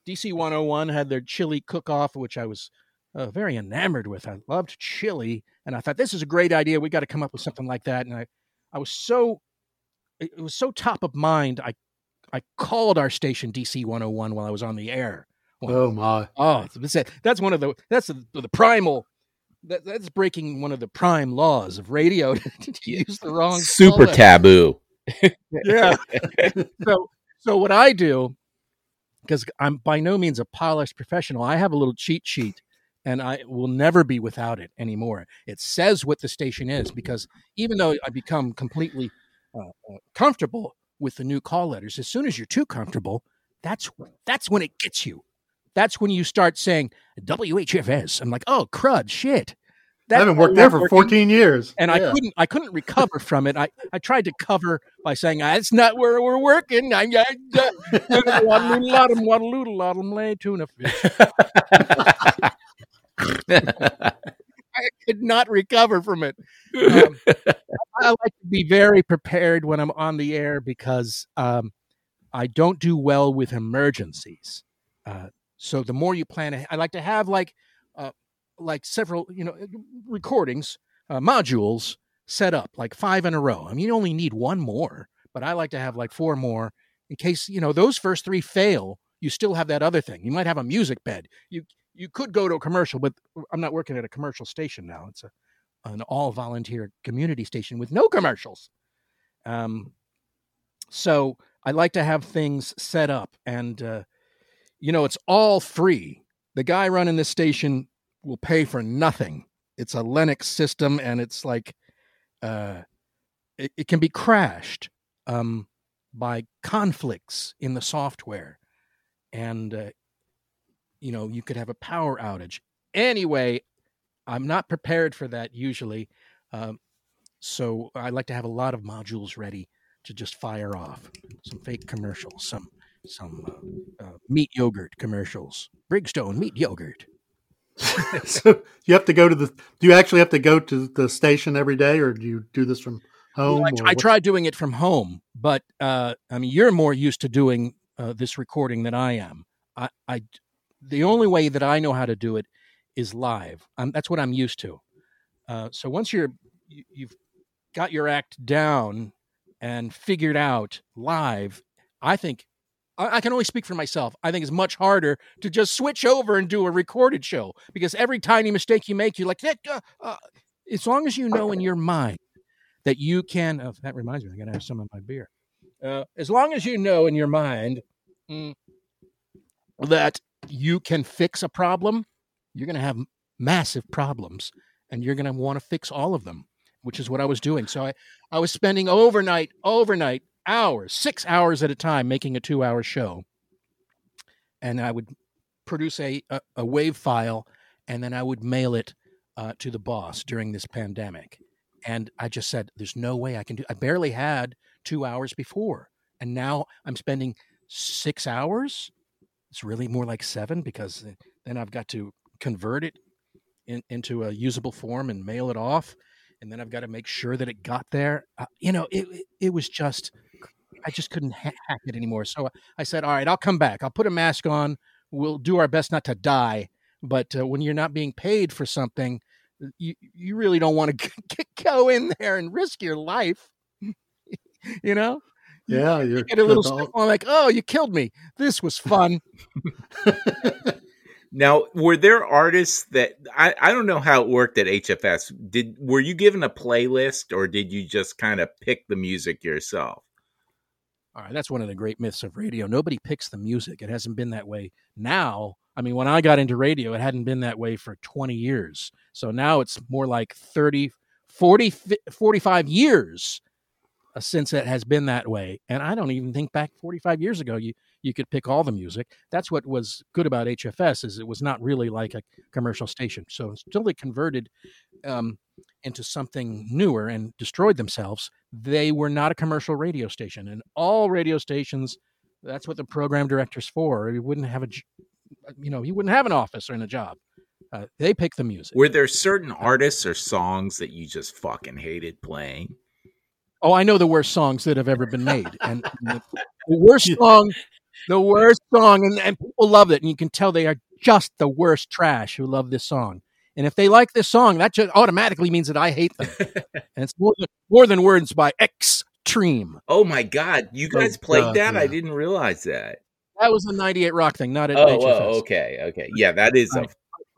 DC 101 had their chili cook off, which I was uh, very enamored with. I loved chili, and I thought this is a great idea. We got to come up with something like that. And I I was so it was so top of mind. I I called our station DC 101 while I was on the air Oh my! Oh, that's one of the that's the, the primal. That, that's breaking one of the prime laws of radio to use the wrong super taboo. yeah. so so what I do because I'm by no means a polished professional, I have a little cheat sheet and I will never be without it anymore. It says what the station is because even though I become completely uh, uh, comfortable with the new call letters, as soon as you're too comfortable, that's that's when it gets you that's when you start saying WHFS. I'm like, oh crud, shit. That I haven't worked there for working. 14 years, and yeah. I couldn't. I couldn't recover from it. I, I tried to cover by saying that's not where we're working. I, tuna fish. I could not recover from it. Um, I like to be very prepared when I'm on the air because um, I don't do well with emergencies. Uh, so the more you plan, I like to have like uh, like several you know recordings uh, modules set up like five in a row. I mean, you only need one more, but I like to have like four more in case you know those first three fail. You still have that other thing. You might have a music bed. You you could go to a commercial, but I'm not working at a commercial station now. It's a an all volunteer community station with no commercials. Um, so I like to have things set up and uh, you know, it's all free. The guy running this station will pay for nothing. It's a Linux system, and it's like uh, it, it can be crashed um, by conflicts in the software, and uh, you know you could have a power outage. anyway, I'm not prepared for that usually. Um, so I like to have a lot of modules ready to just fire off some fake commercials, some some uh, uh, meat yogurt commercials, Brigstone meat yogurt. so you have to go to the. Do you actually have to go to the station every day, or do you do this from home? Well, I, I tried doing it from home, but uh, I mean, you're more used to doing uh, this recording than I am. I, I, the only way that I know how to do it is live. That's what I'm used to. Uh, so once you're you, you've got your act down and figured out live, I think I, I can only speak for myself. I think it's much harder to just switch over and do a recorded show because every tiny mistake you make, you're like, uh, uh, as long as you know in your mind that you can. Oh, that reminds me, I got to have some of my beer. Uh, as long as you know in your mind mm, that you can fix a problem, you're going to have massive problems and you're going to want to fix all of them which is what I was doing. So I, I was spending overnight, overnight hours, six hours at a time, making a two hour show. And I would produce a, a, a wave file and then I would mail it uh, to the boss during this pandemic. And I just said, there's no way I can do I barely had two hours before. And now I'm spending six hours. It's really more like seven because then I've got to convert it in, into a usable form and mail it off and then I've got to make sure that it got there. Uh, you know, it, it, it was just I just couldn't hack it anymore. So I said, "All right, I'll come back. I'll put a mask on. We'll do our best not to die." But uh, when you're not being paid for something, uh, you you really don't want to go in there and risk your life. you know? Yeah, you get a little stuff on like, "Oh, you killed me. This was fun." Now, were there artists that I, I don't know how it worked at HFS? Did were you given a playlist or did you just kind of pick the music yourself? All right, that's one of the great myths of radio. Nobody picks the music. It hasn't been that way. Now, I mean, when I got into radio, it hadn't been that way for 20 years. So now it's more like 30, 40, 45 years since it has been that way. And I don't even think back 45 years ago, you you could pick all the music. That's what was good about HFS is it was not really like a commercial station. So until they converted um, into something newer and destroyed themselves, they were not a commercial radio station. And all radio stations, that's what the program director's for. You wouldn't have a, you know, you wouldn't have an office or in a job. Uh, they pick the music. Were there certain artists or songs that you just fucking hated playing? Oh, I know the worst songs that have ever been made, and the, the worst song the worst song, and, and people love it, and you can tell they are just the worst trash who love this song. And if they like this song, that just automatically means that I hate them. and it's more than, more than words by Extreme. Oh my God. You guys oh, played uh, that? Yeah. I didn't realize that. That was a 98 Rock thing, not at Oh, oh okay. Okay. Yeah, that is a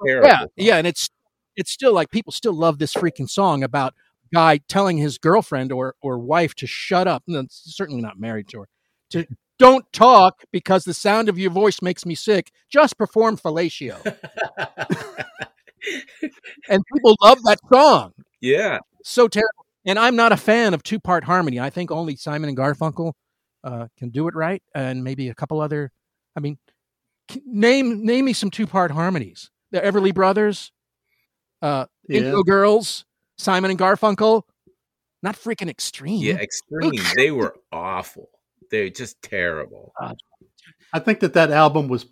terrible. Yeah. Song. Yeah. And it's, it's still like people still love this freaking song about guy telling his girlfriend or, or wife to shut up. No, certainly not married to her. To don't talk because the sound of your voice makes me sick. Just perform fellatio. and people love that song. Yeah. So terrible. And I'm not a fan of two part harmony. I think only Simon and Garfunkel uh, can do it right, and maybe a couple other. I mean, name name me some two part harmonies. The Everly Brothers, uh, yeah. Indigo Girls, Simon and Garfunkel. Not freaking extreme. Yeah, extreme. they were awful. They're just terrible. Uh, I think that that album was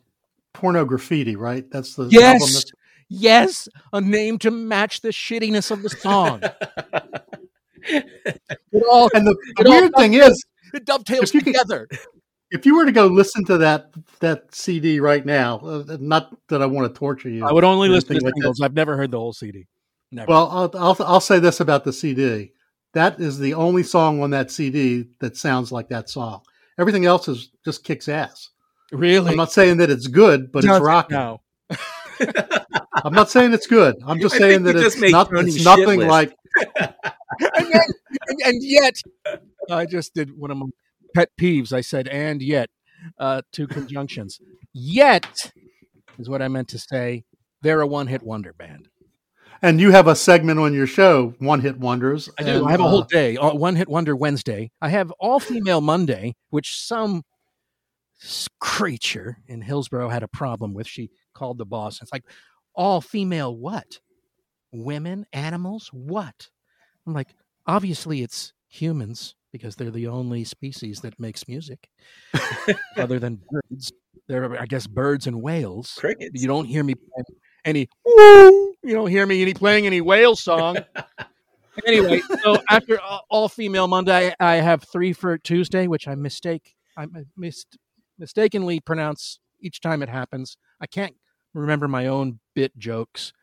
Pornograffitti, right? That's the yes, yes, a name to match the shittiness of the song. all, and the, the weird thing is, it dovetails together. Could, if you were to go listen to that that CD right now, uh, not that I want to torture you, I would only listen to singles. I've never heard the whole CD. Never. Well, I'll, I'll I'll say this about the CD that is the only song on that CD that sounds like that song. Everything else is just kicks ass. Really? I'm not saying that it's good, but it's rocking. No. I'm not saying it's good. I'm just saying that it's, not, it's nothing like. and, yet, and, and, yet, I just did one of my pet peeves. I said, and yet, uh, two conjunctions. Yet is what I meant to say. They're a one hit wonder band. And you have a segment on your show, One Hit Wonders. I do. And, I have a whole uh, day, uh, One Hit Wonder Wednesday. I have All Female Monday, which some creature in Hillsborough had a problem with. She called the boss. It's like, all female what? Women, animals, what? I'm like, obviously it's humans because they're the only species that makes music other than birds. There are, I guess, birds and whales. Crickets. You don't hear me playing any. You don't hear me any playing any whale song. anyway, so after all female Monday, I have three for Tuesday, which I mistake. I mis- mistakenly pronounce each time it happens. I can't remember my own bit jokes.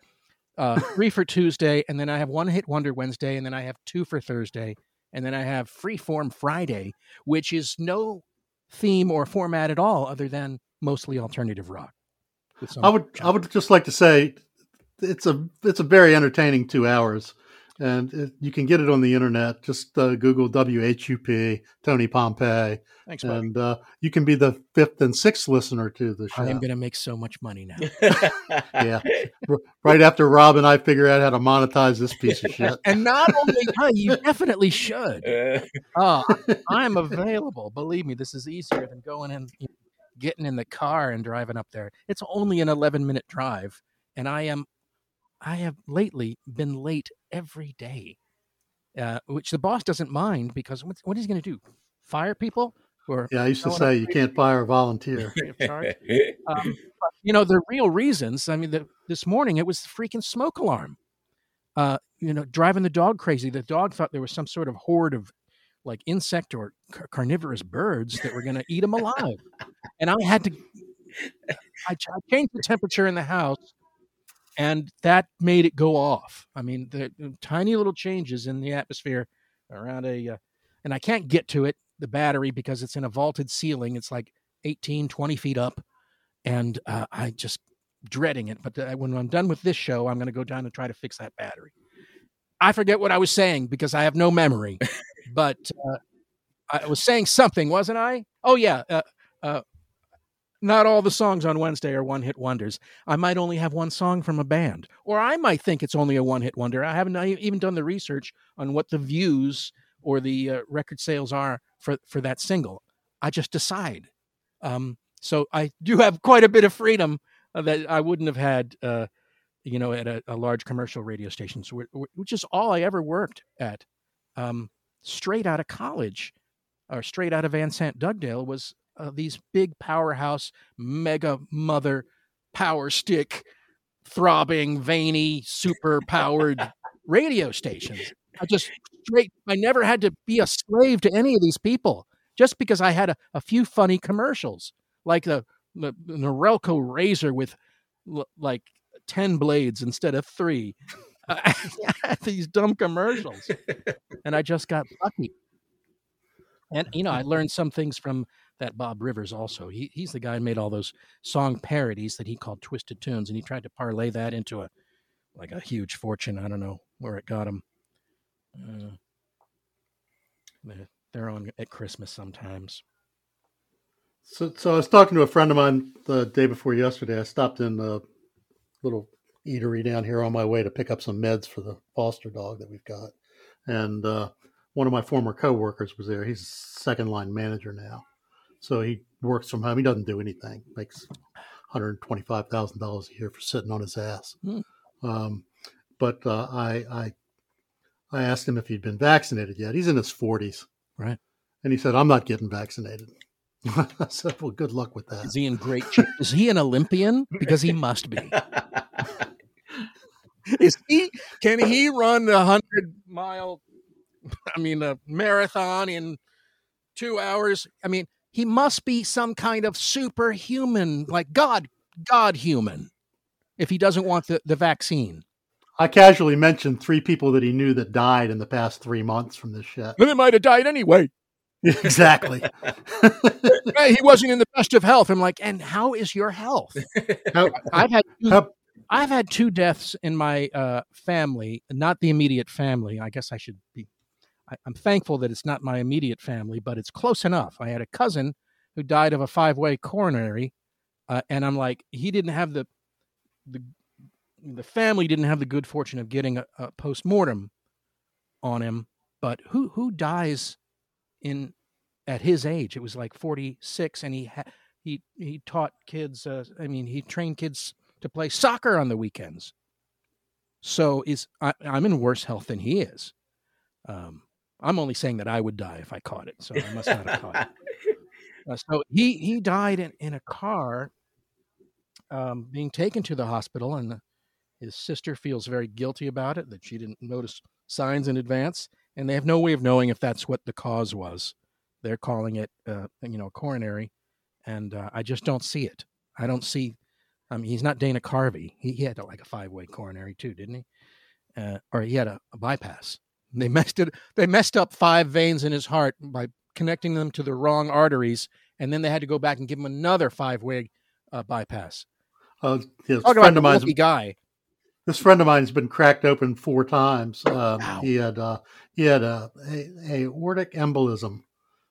Uh, three for Tuesday, and then I have one hit wonder Wednesday, and then I have two for Thursday, and then I have Freeform Friday, which is no theme or format at all, other than mostly alternative rock. I would I would just like to say it's a it's a very entertaining two hours and it, you can get it on the internet. Just uh, Google WHUP Tony Pompey, Thanks, and uh, you can be the fifth and sixth listener to the show. I am going to make so much money now. yeah, right after Rob and I figure out how to monetize this piece of shit. and not only that, you definitely should. Oh, I'm available. Believe me, this is easier than going in, getting in the car and driving up there. It's only an 11 minute drive, and I am I have lately been late every day, uh, which the boss doesn't mind because what, what is he going to do? Fire people? Or yeah, I used to say you can't fire a volunteer. um, you know the real reasons. I mean, the, this morning it was the freaking smoke alarm. Uh, you know, driving the dog crazy. The dog thought there was some sort of horde of like insect or car- carnivorous birds that were going to eat him alive, and I had to. I, I changed the temperature in the house and that made it go off. I mean, the, the tiny little changes in the atmosphere around a, uh, and I can't get to it, the battery, because it's in a vaulted ceiling. It's like 18, 20 feet up. And uh, I just dreading it. But uh, when I'm done with this show, I'm going to go down and try to fix that battery. I forget what I was saying because I have no memory. but uh, I was saying something, wasn't I? Oh, yeah. Uh, uh, not all the songs on Wednesday are one hit wonders. I might only have one song from a band, or I might think it's only a one hit wonder. I haven't even done the research on what the views or the uh, record sales are for, for that single. I just decide. Um, so I do have quite a bit of freedom that I wouldn't have had, uh, you know, at a, a, large commercial radio station, so which is all I ever worked at. Um, straight out of college, or straight out of Van Sant Dugdale, was uh, these big powerhouse mega mother power stick throbbing veiny super powered radio stations. I just straight i never had to be a slave to any of these people just because i had a, a few funny commercials like the, the, norelco razor with l- like 10 blades instead of three. Uh, these dumb commercials. And i just got lucky. And you know i learned some things from that Bob Rivers also. He he's the guy who made all those song parodies that he called Twisted Tunes, and he tried to parlay that into a like a huge fortune. I don't know where it got him. Uh, they're on at Christmas sometimes. So, so I was talking to a friend of mine the day before yesterday. I stopped in a little eatery down here on my way to pick up some meds for the foster dog that we've got, and uh, one of my former coworkers was there. He's second line manager now, so he works from home. He doesn't do anything. Makes one hundred twenty-five thousand dollars a year for sitting on his ass. Mm. Um, but uh, I, I, I asked him if he'd been vaccinated yet. He's in his forties, right? And he said, "I'm not getting vaccinated." I said, "Well, good luck with that." Is he in great shape? Is he an Olympian? Because he must be. Is he? Can he run a hundred mile? I mean, a marathon in two hours? I mean, he must be some kind of superhuman, like God, God human, if he doesn't want the, the vaccine. I casually mentioned three people that he knew that died in the past three months from this shit. And they might have died anyway. exactly. he wasn't in the best of health. I'm like, and how is your health? How, I've had two, how, I've had two deaths in my uh, family, not the immediate family. I guess I should be I, am thankful that it's not my immediate family, but it's close enough. I had a cousin who died of a five way coronary, uh, and I'm like, he didn't have the the the family didn't have the good fortune of getting a, a post mortem on him. But who who dies in at his age? It was like 46, and he ha- he he taught kids. Uh, I mean, he trained kids to play soccer on the weekends. So is I, I'm in worse health than he is. Um, I'm only saying that I would die if I caught it, so I must not have caught it. Uh, so he he died in, in a car, um, being taken to the hospital, and his sister feels very guilty about it that she didn't notice signs in advance, and they have no way of knowing if that's what the cause was. They're calling it, uh, you know, coronary, and uh, I just don't see it. I don't see. I mean, he's not Dana Carvey. He, he had like a five way coronary too, didn't he? Uh, or he had a, a bypass. They messed it. They messed up five veins in his heart by connecting them to the wrong arteries, and then they had to go back and give him another five way uh, bypass. Uh, his Talk friend about of mine's guy. this friend of mine's been cracked open four times. Uh, Wow. he had uh, he had a, a aortic embolism.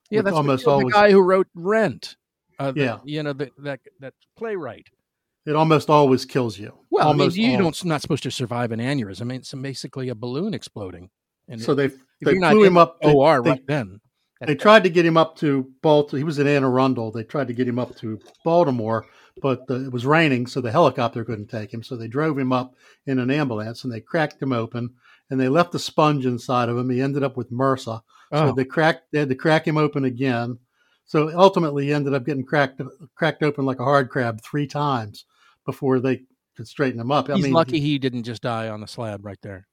Yeah, that's almost almost the always guy who wrote Rent. Uh, the- Yeah. you know the, that that playwright. it almost always kills you. Well, I mean, you al- don't not supposed to survive an aneurysm. I mean, it's basically a balloon exploding. And So they they flew him up. They, OR they, right then. they tried to get him up to Baltimore. He was in Anne Arundel. They tried to get him up to Baltimore, but the, it was raining, so the helicopter couldn't take him. So they drove him up in an ambulance, and they cracked him open, and they left a sponge inside of him. He ended up with MRSA. So Oh, they cracked. They had to crack him open again. So ultimately, he ended up getting cracked cracked open like a hard crab three times before they could straighten him up. I he's mean, lucky he didn't just die on the slab right there.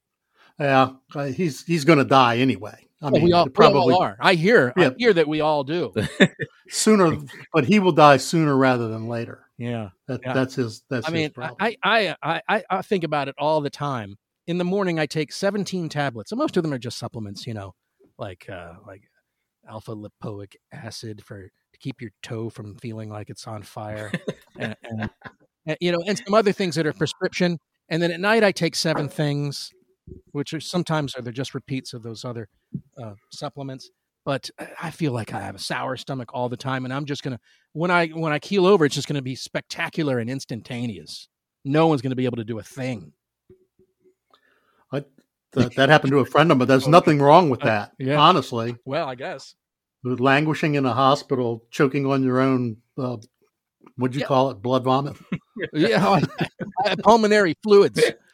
Yeah, uh, he's he's going to die anyway. I mean, we, all, probably we all are. I hear. I hear that we all do. sooner, but he will die sooner rather than later. Yeah. That, Yeah. That's his. That's I his mean, problem. I, I, I, I, I think about it all the time. In the morning, I take 17 tablets. And most of them are just supplements, you know, like uh, like alpha lipoic acid for to keep your toe from feeling like it's on fire, and, and, and, you know, and some other things that are prescription. And then at night, I take seven things, which are sometimes are they're just repeats of those other uh, supplements. But I feel like I have a sour stomach all the time, and I'm just gonna when I when I keel over, it's just gonna be spectacular and instantaneous. No one's gonna be able to do a thing. that, that happened to a friend of mine. There's nothing wrong with that. Yeah. Honestly, Well, I guess. languishing in a hospital, choking on your own. Uh, what'd you Yeah. call it? Blood vomit. Yeah, I, I pulmonary fluids.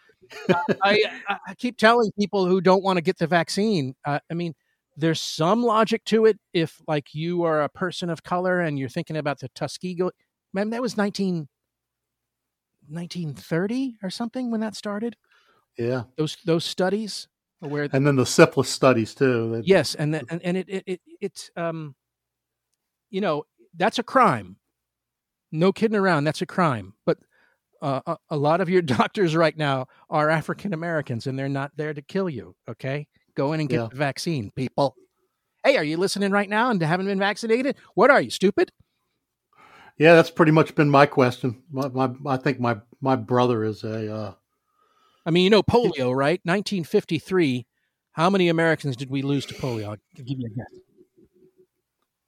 I, I keep telling people who don't want to get the vaccine. Uh, I mean, there's some logic to it. If like you are a person of color and you're thinking about the Tuskegee, man, that was 19, 1930 or something when that started. Yeah, Those those studies where and then the syphilis studies too. Yes, and the, and, and it it it it um, you know, that's a crime. No kidding around. That's a crime. But uh, a, a lot of your doctors right now are African Americans, and they're not there to kill you. Okay, go in and get Yeah. the vaccine, people. Hey, are you listening right now and haven't been vaccinated? What are you stupid? yeah, that's pretty much been my question. My, my, I think my my brother is a. Uh, I mean, you know, polio, right? 1953. How many Americans did we lose to polio? I'll give you a guess.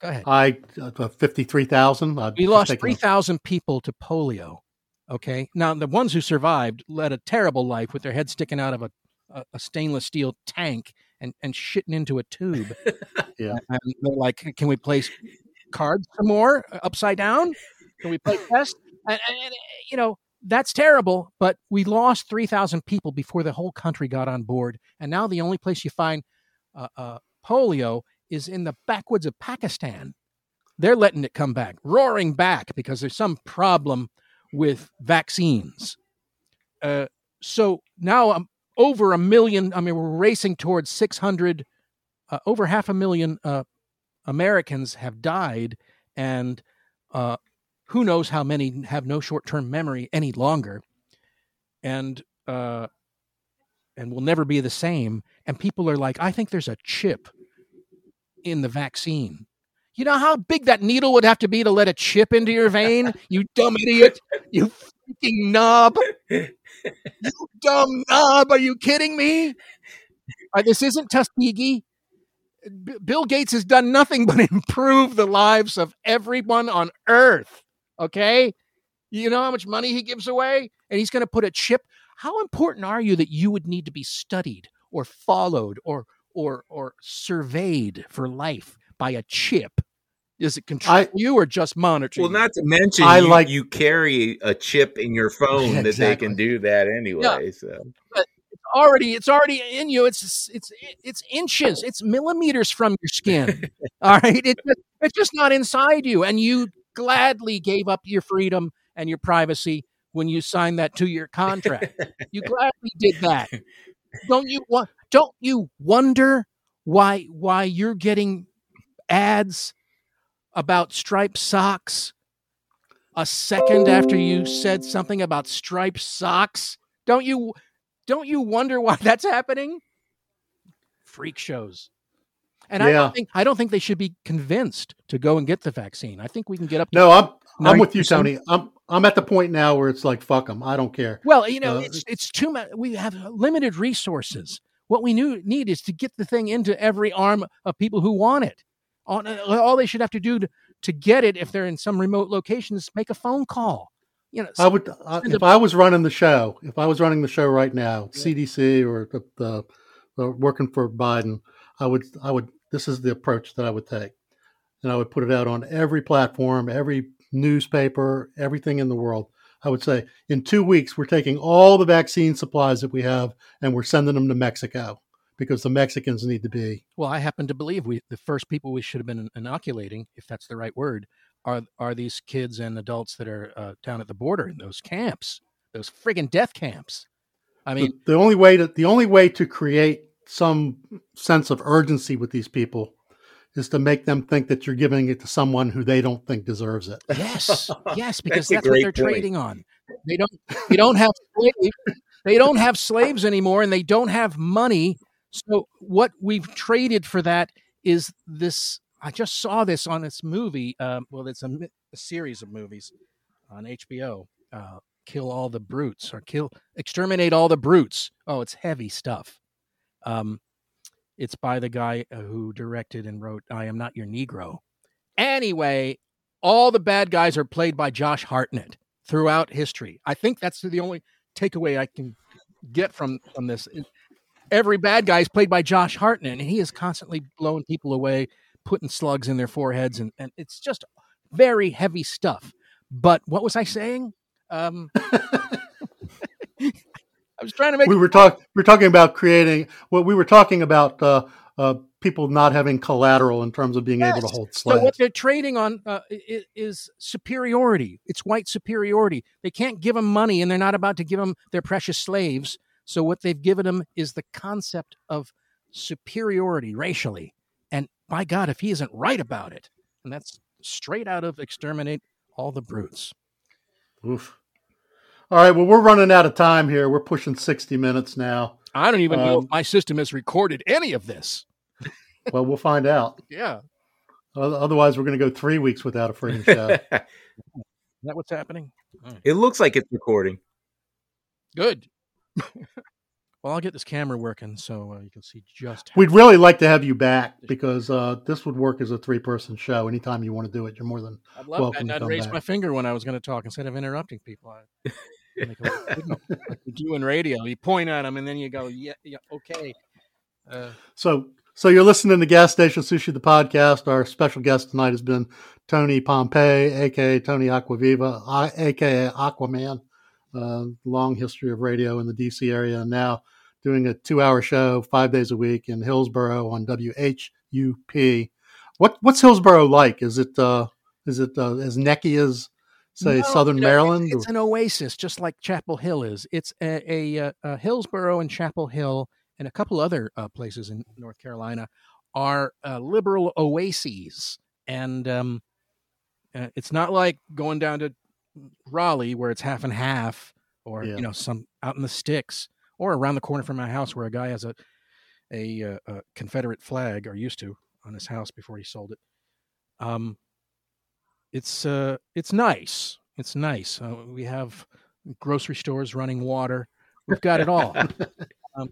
Go ahead. I uh, fifty three thousand. We lost 3,000 people to polio. Okay. Now, the ones who survived led a terrible life with their head sticking out of a, a, a stainless steel tank and, and shitting into a tube. Yeah. And they're like, can we place cards some more uh, upside down? Can we play chess? And, and, and, you know, that's terrible, but we lost 3,000 people before the whole country got on board. And now the only place you find uh, uh, polio is in the backwoods of Pakistan. They're letting it come back, roaring back because there's some problem with vaccines. Uh, so now um, over a million, I mean, we're racing towards 600, uh, over half a million uh, Americans have died, and uh, who knows how many have no short term memory any longer. And, uh, and will never be the same. And people are like, I think there's a chip in the vaccine. You know how big that needle would have to be to let a chip into your vein? You dumb idiot. You freaking knob. You dumb knob. Are you kidding me? Uh, this isn't Tuskegee. B- Bill Gates has done nothing but improve the lives of everyone on earth. Okay? You know how much money he gives away? And he's going to put a chip. How important are you that you would need to be studied or followed or or or surveyed for life by a chip Does it control I- you or just monitor? Well, you? not to mention, I you, like- you carry a chip in your phone Yeah, that they can do that anyway. So it's already it's already in you it's it's it's inches it's millimeters from your skin all right it, it's just not inside you and you gladly gave up your freedom and your privacy when you signed that two year contract you gladly did that don't you want don't you wonder why why you're getting ads about striped socks a second after you said something about striped socks don't you don't you wonder why that's happening freak shows and I don't think I don't think they should be convinced to go and get the vaccine. I think we can get up to No, I'm I'm with you, 90%. Tony. I'm I'm at the point now where it's like fuck them. I don't care. Well, you know, Uh, it's it's too much. We have limited resources. What we knew, need is to get the thing into every arm of people who want it. All, uh, all they should have to do to, to get it, if they're in some remote location, is make a phone call. You know, I would uh, I, send if a- I was running the show. If I was running the show right now, CDC or the, the, the working for Biden, I would I would. This is the approach that I would take, and I would put it out on every platform, every newspaper, everything in the world. I would say in two weeks we're taking all the vaccine supplies that we have and we're sending them to Mexico because the Mexicans need to be. well, I happen to believe we the first people we should have been inoculating, if that's the right word, are are these kids and adults that are uh, down at the border in those camps, those friggin' death camps. I mean, the, the only way to the only way to create some sense of urgency with these people is to make them think that you're giving it to someone who they don't think deserves it. Yes, yes, because That's that's, what they're point. trading on. They don't they don't have slaves, they don't have slaves anymore and they don't have money. So what we've traded for that is this I just saw this on this movie. Um, well, it's a, a series of movies on HBO. Uh, kill all the brutes or kill exterminate all the brutes. Oh, it's heavy stuff. Um, it's by the guy uh, who directed and wrote I Am Not Your Negro. Anyway, all the bad guys are played by Josh Hartnett throughout history. I think that's the only takeaway I can get from from this. Every bad guy is played by Josh Hartnett, and he is constantly blowing people away, putting slugs in their foreheads, and, and it's just very heavy stuff. But what was I saying? Um, I was trying to make we were talking we were talking about creating well we were talking about uh, uh, people not having collateral in terms of being able to Yes. hold So what they're trading on uh, is, is superiority. It's white superiority. They can't give them money, and they're not about to give them their precious slaves. So what they've given him is the concept of superiority racially. And by God, if he isn't right about it, and that's straight out of exterminate all the brutes. Oof. All right, well we're running out of time here. We're pushing 60 minutes now. I don't even know Um, if my system has recorded any of this. Well, we'll find out. Yeah, Otherwise, we're going to go 3 weeks without a freaking show. is that what's happening? it looks like it's recording. Good. Well, I'll get this camera working so uh, you can see just. how- We'd really like to have you back because uh, this would work as a three-person show. Anytime you want to do it, you're more than I'd love welcome that. And I'd raise back. my finger when I was going to talk instead of interrupting people. I make like you do in radio. You point at them and then you go, yeah, yeah okay. Uh, So, so you're listening to Gas Station Sushi, the podcast. Our special guest tonight has been Tony Pompey, aka Tony Aquaviva, aka Aquaman. Uh, long history of radio in the DC area, and now doing a two-hour show five days a week in Hillsborough on WHUP. What what's Hillsborough like? Is it uh, is it uh, as necky as say no, Southern you know, Maryland? It's, it's an oasis, just like Chapel Hill is. It's a, a, uh, uh Hillsborough and Chapel Hill and a couple other uh, places in North Carolina are uh, liberal oases, and um, uh, it's not like going down to Raleigh where it's half and half, or Yeah. you know some out in the sticks, or around the corner from my house where a guy has a a, uh, a Confederate flag, or used to, on his house before he sold it. Um, it's uh, it's nice. It's nice. Uh, we have grocery stores running water. We've got it all. um,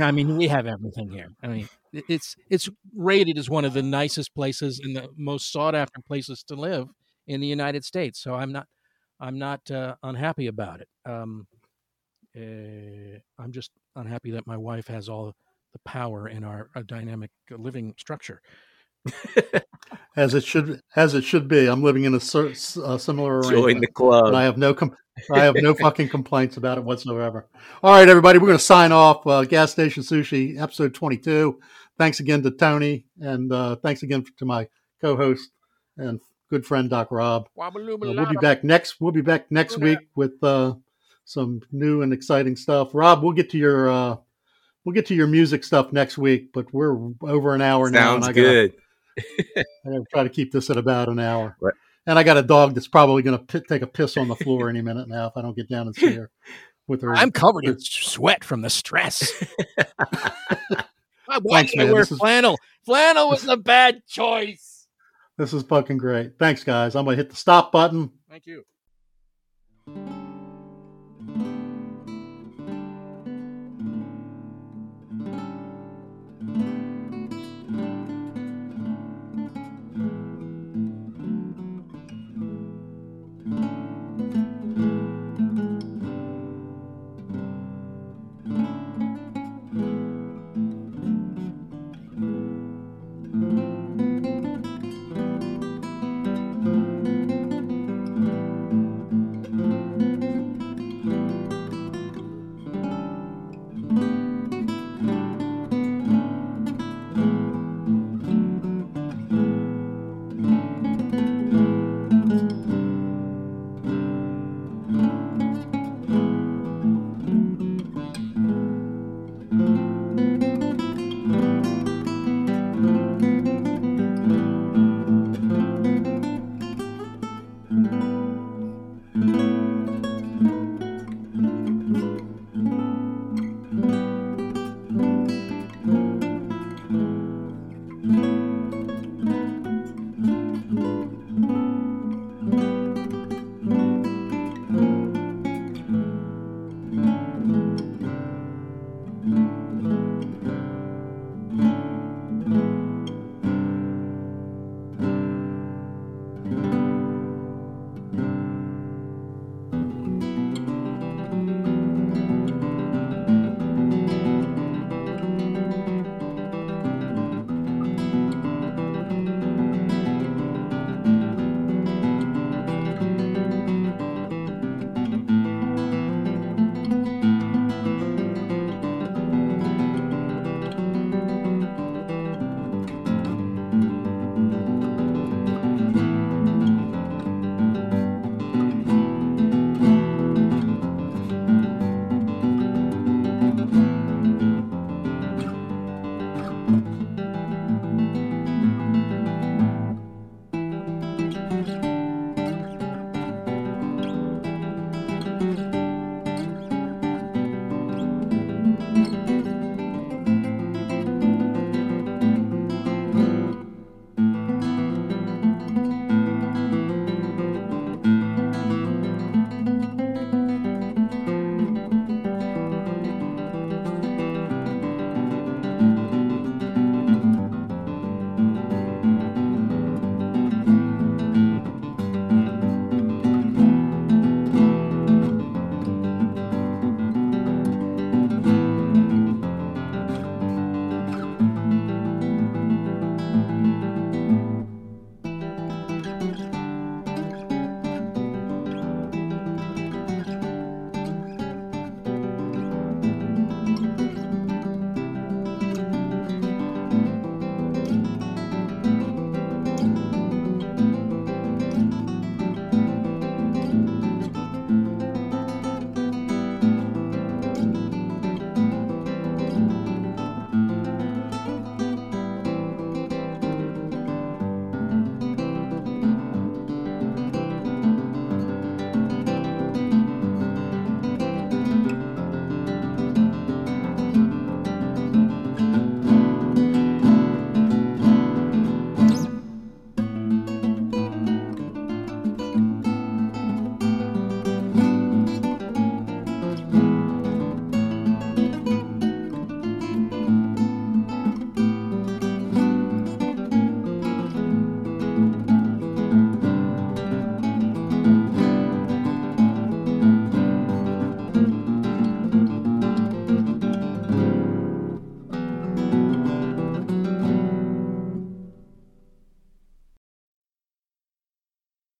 I mean, we have everything here. I mean, it's it's rated as one of the nicest places and the most sought after places to live in the United States. So I'm not I'm not uh, unhappy about it. Um, uh, I'm just unhappy that my wife has all the power in our, our dynamic living structure. as it should as it should be. I'm living in a, a similar arrangement. Join the club. And I have no com- I have no fucking complaints about it whatsoever. All right, everybody, we're going to sign off. Uh, Gas Station Sushi, episode 22. Thanks again to Tony, and uh, thanks again to my co-host and good friend Doc Rob. Uh, we'll be back next. We'll be back next week with uh, some new and exciting stuff. Rob, we'll get to your uh, we'll get to your music stuff next week, but we're over an hour Sounds now. Sounds good. I gotta try to keep this at about an hour. Right. And I got a dog that's probably going to take a piss on the floor any minute now if I don't get down and see her with her. I'm covered in sweat from the stress. Why Thanks, did I wear This is- flannel? Flannel was a bad choice. This is fucking great. Thanks, guys. I'm going to hit the stop button. Thank you.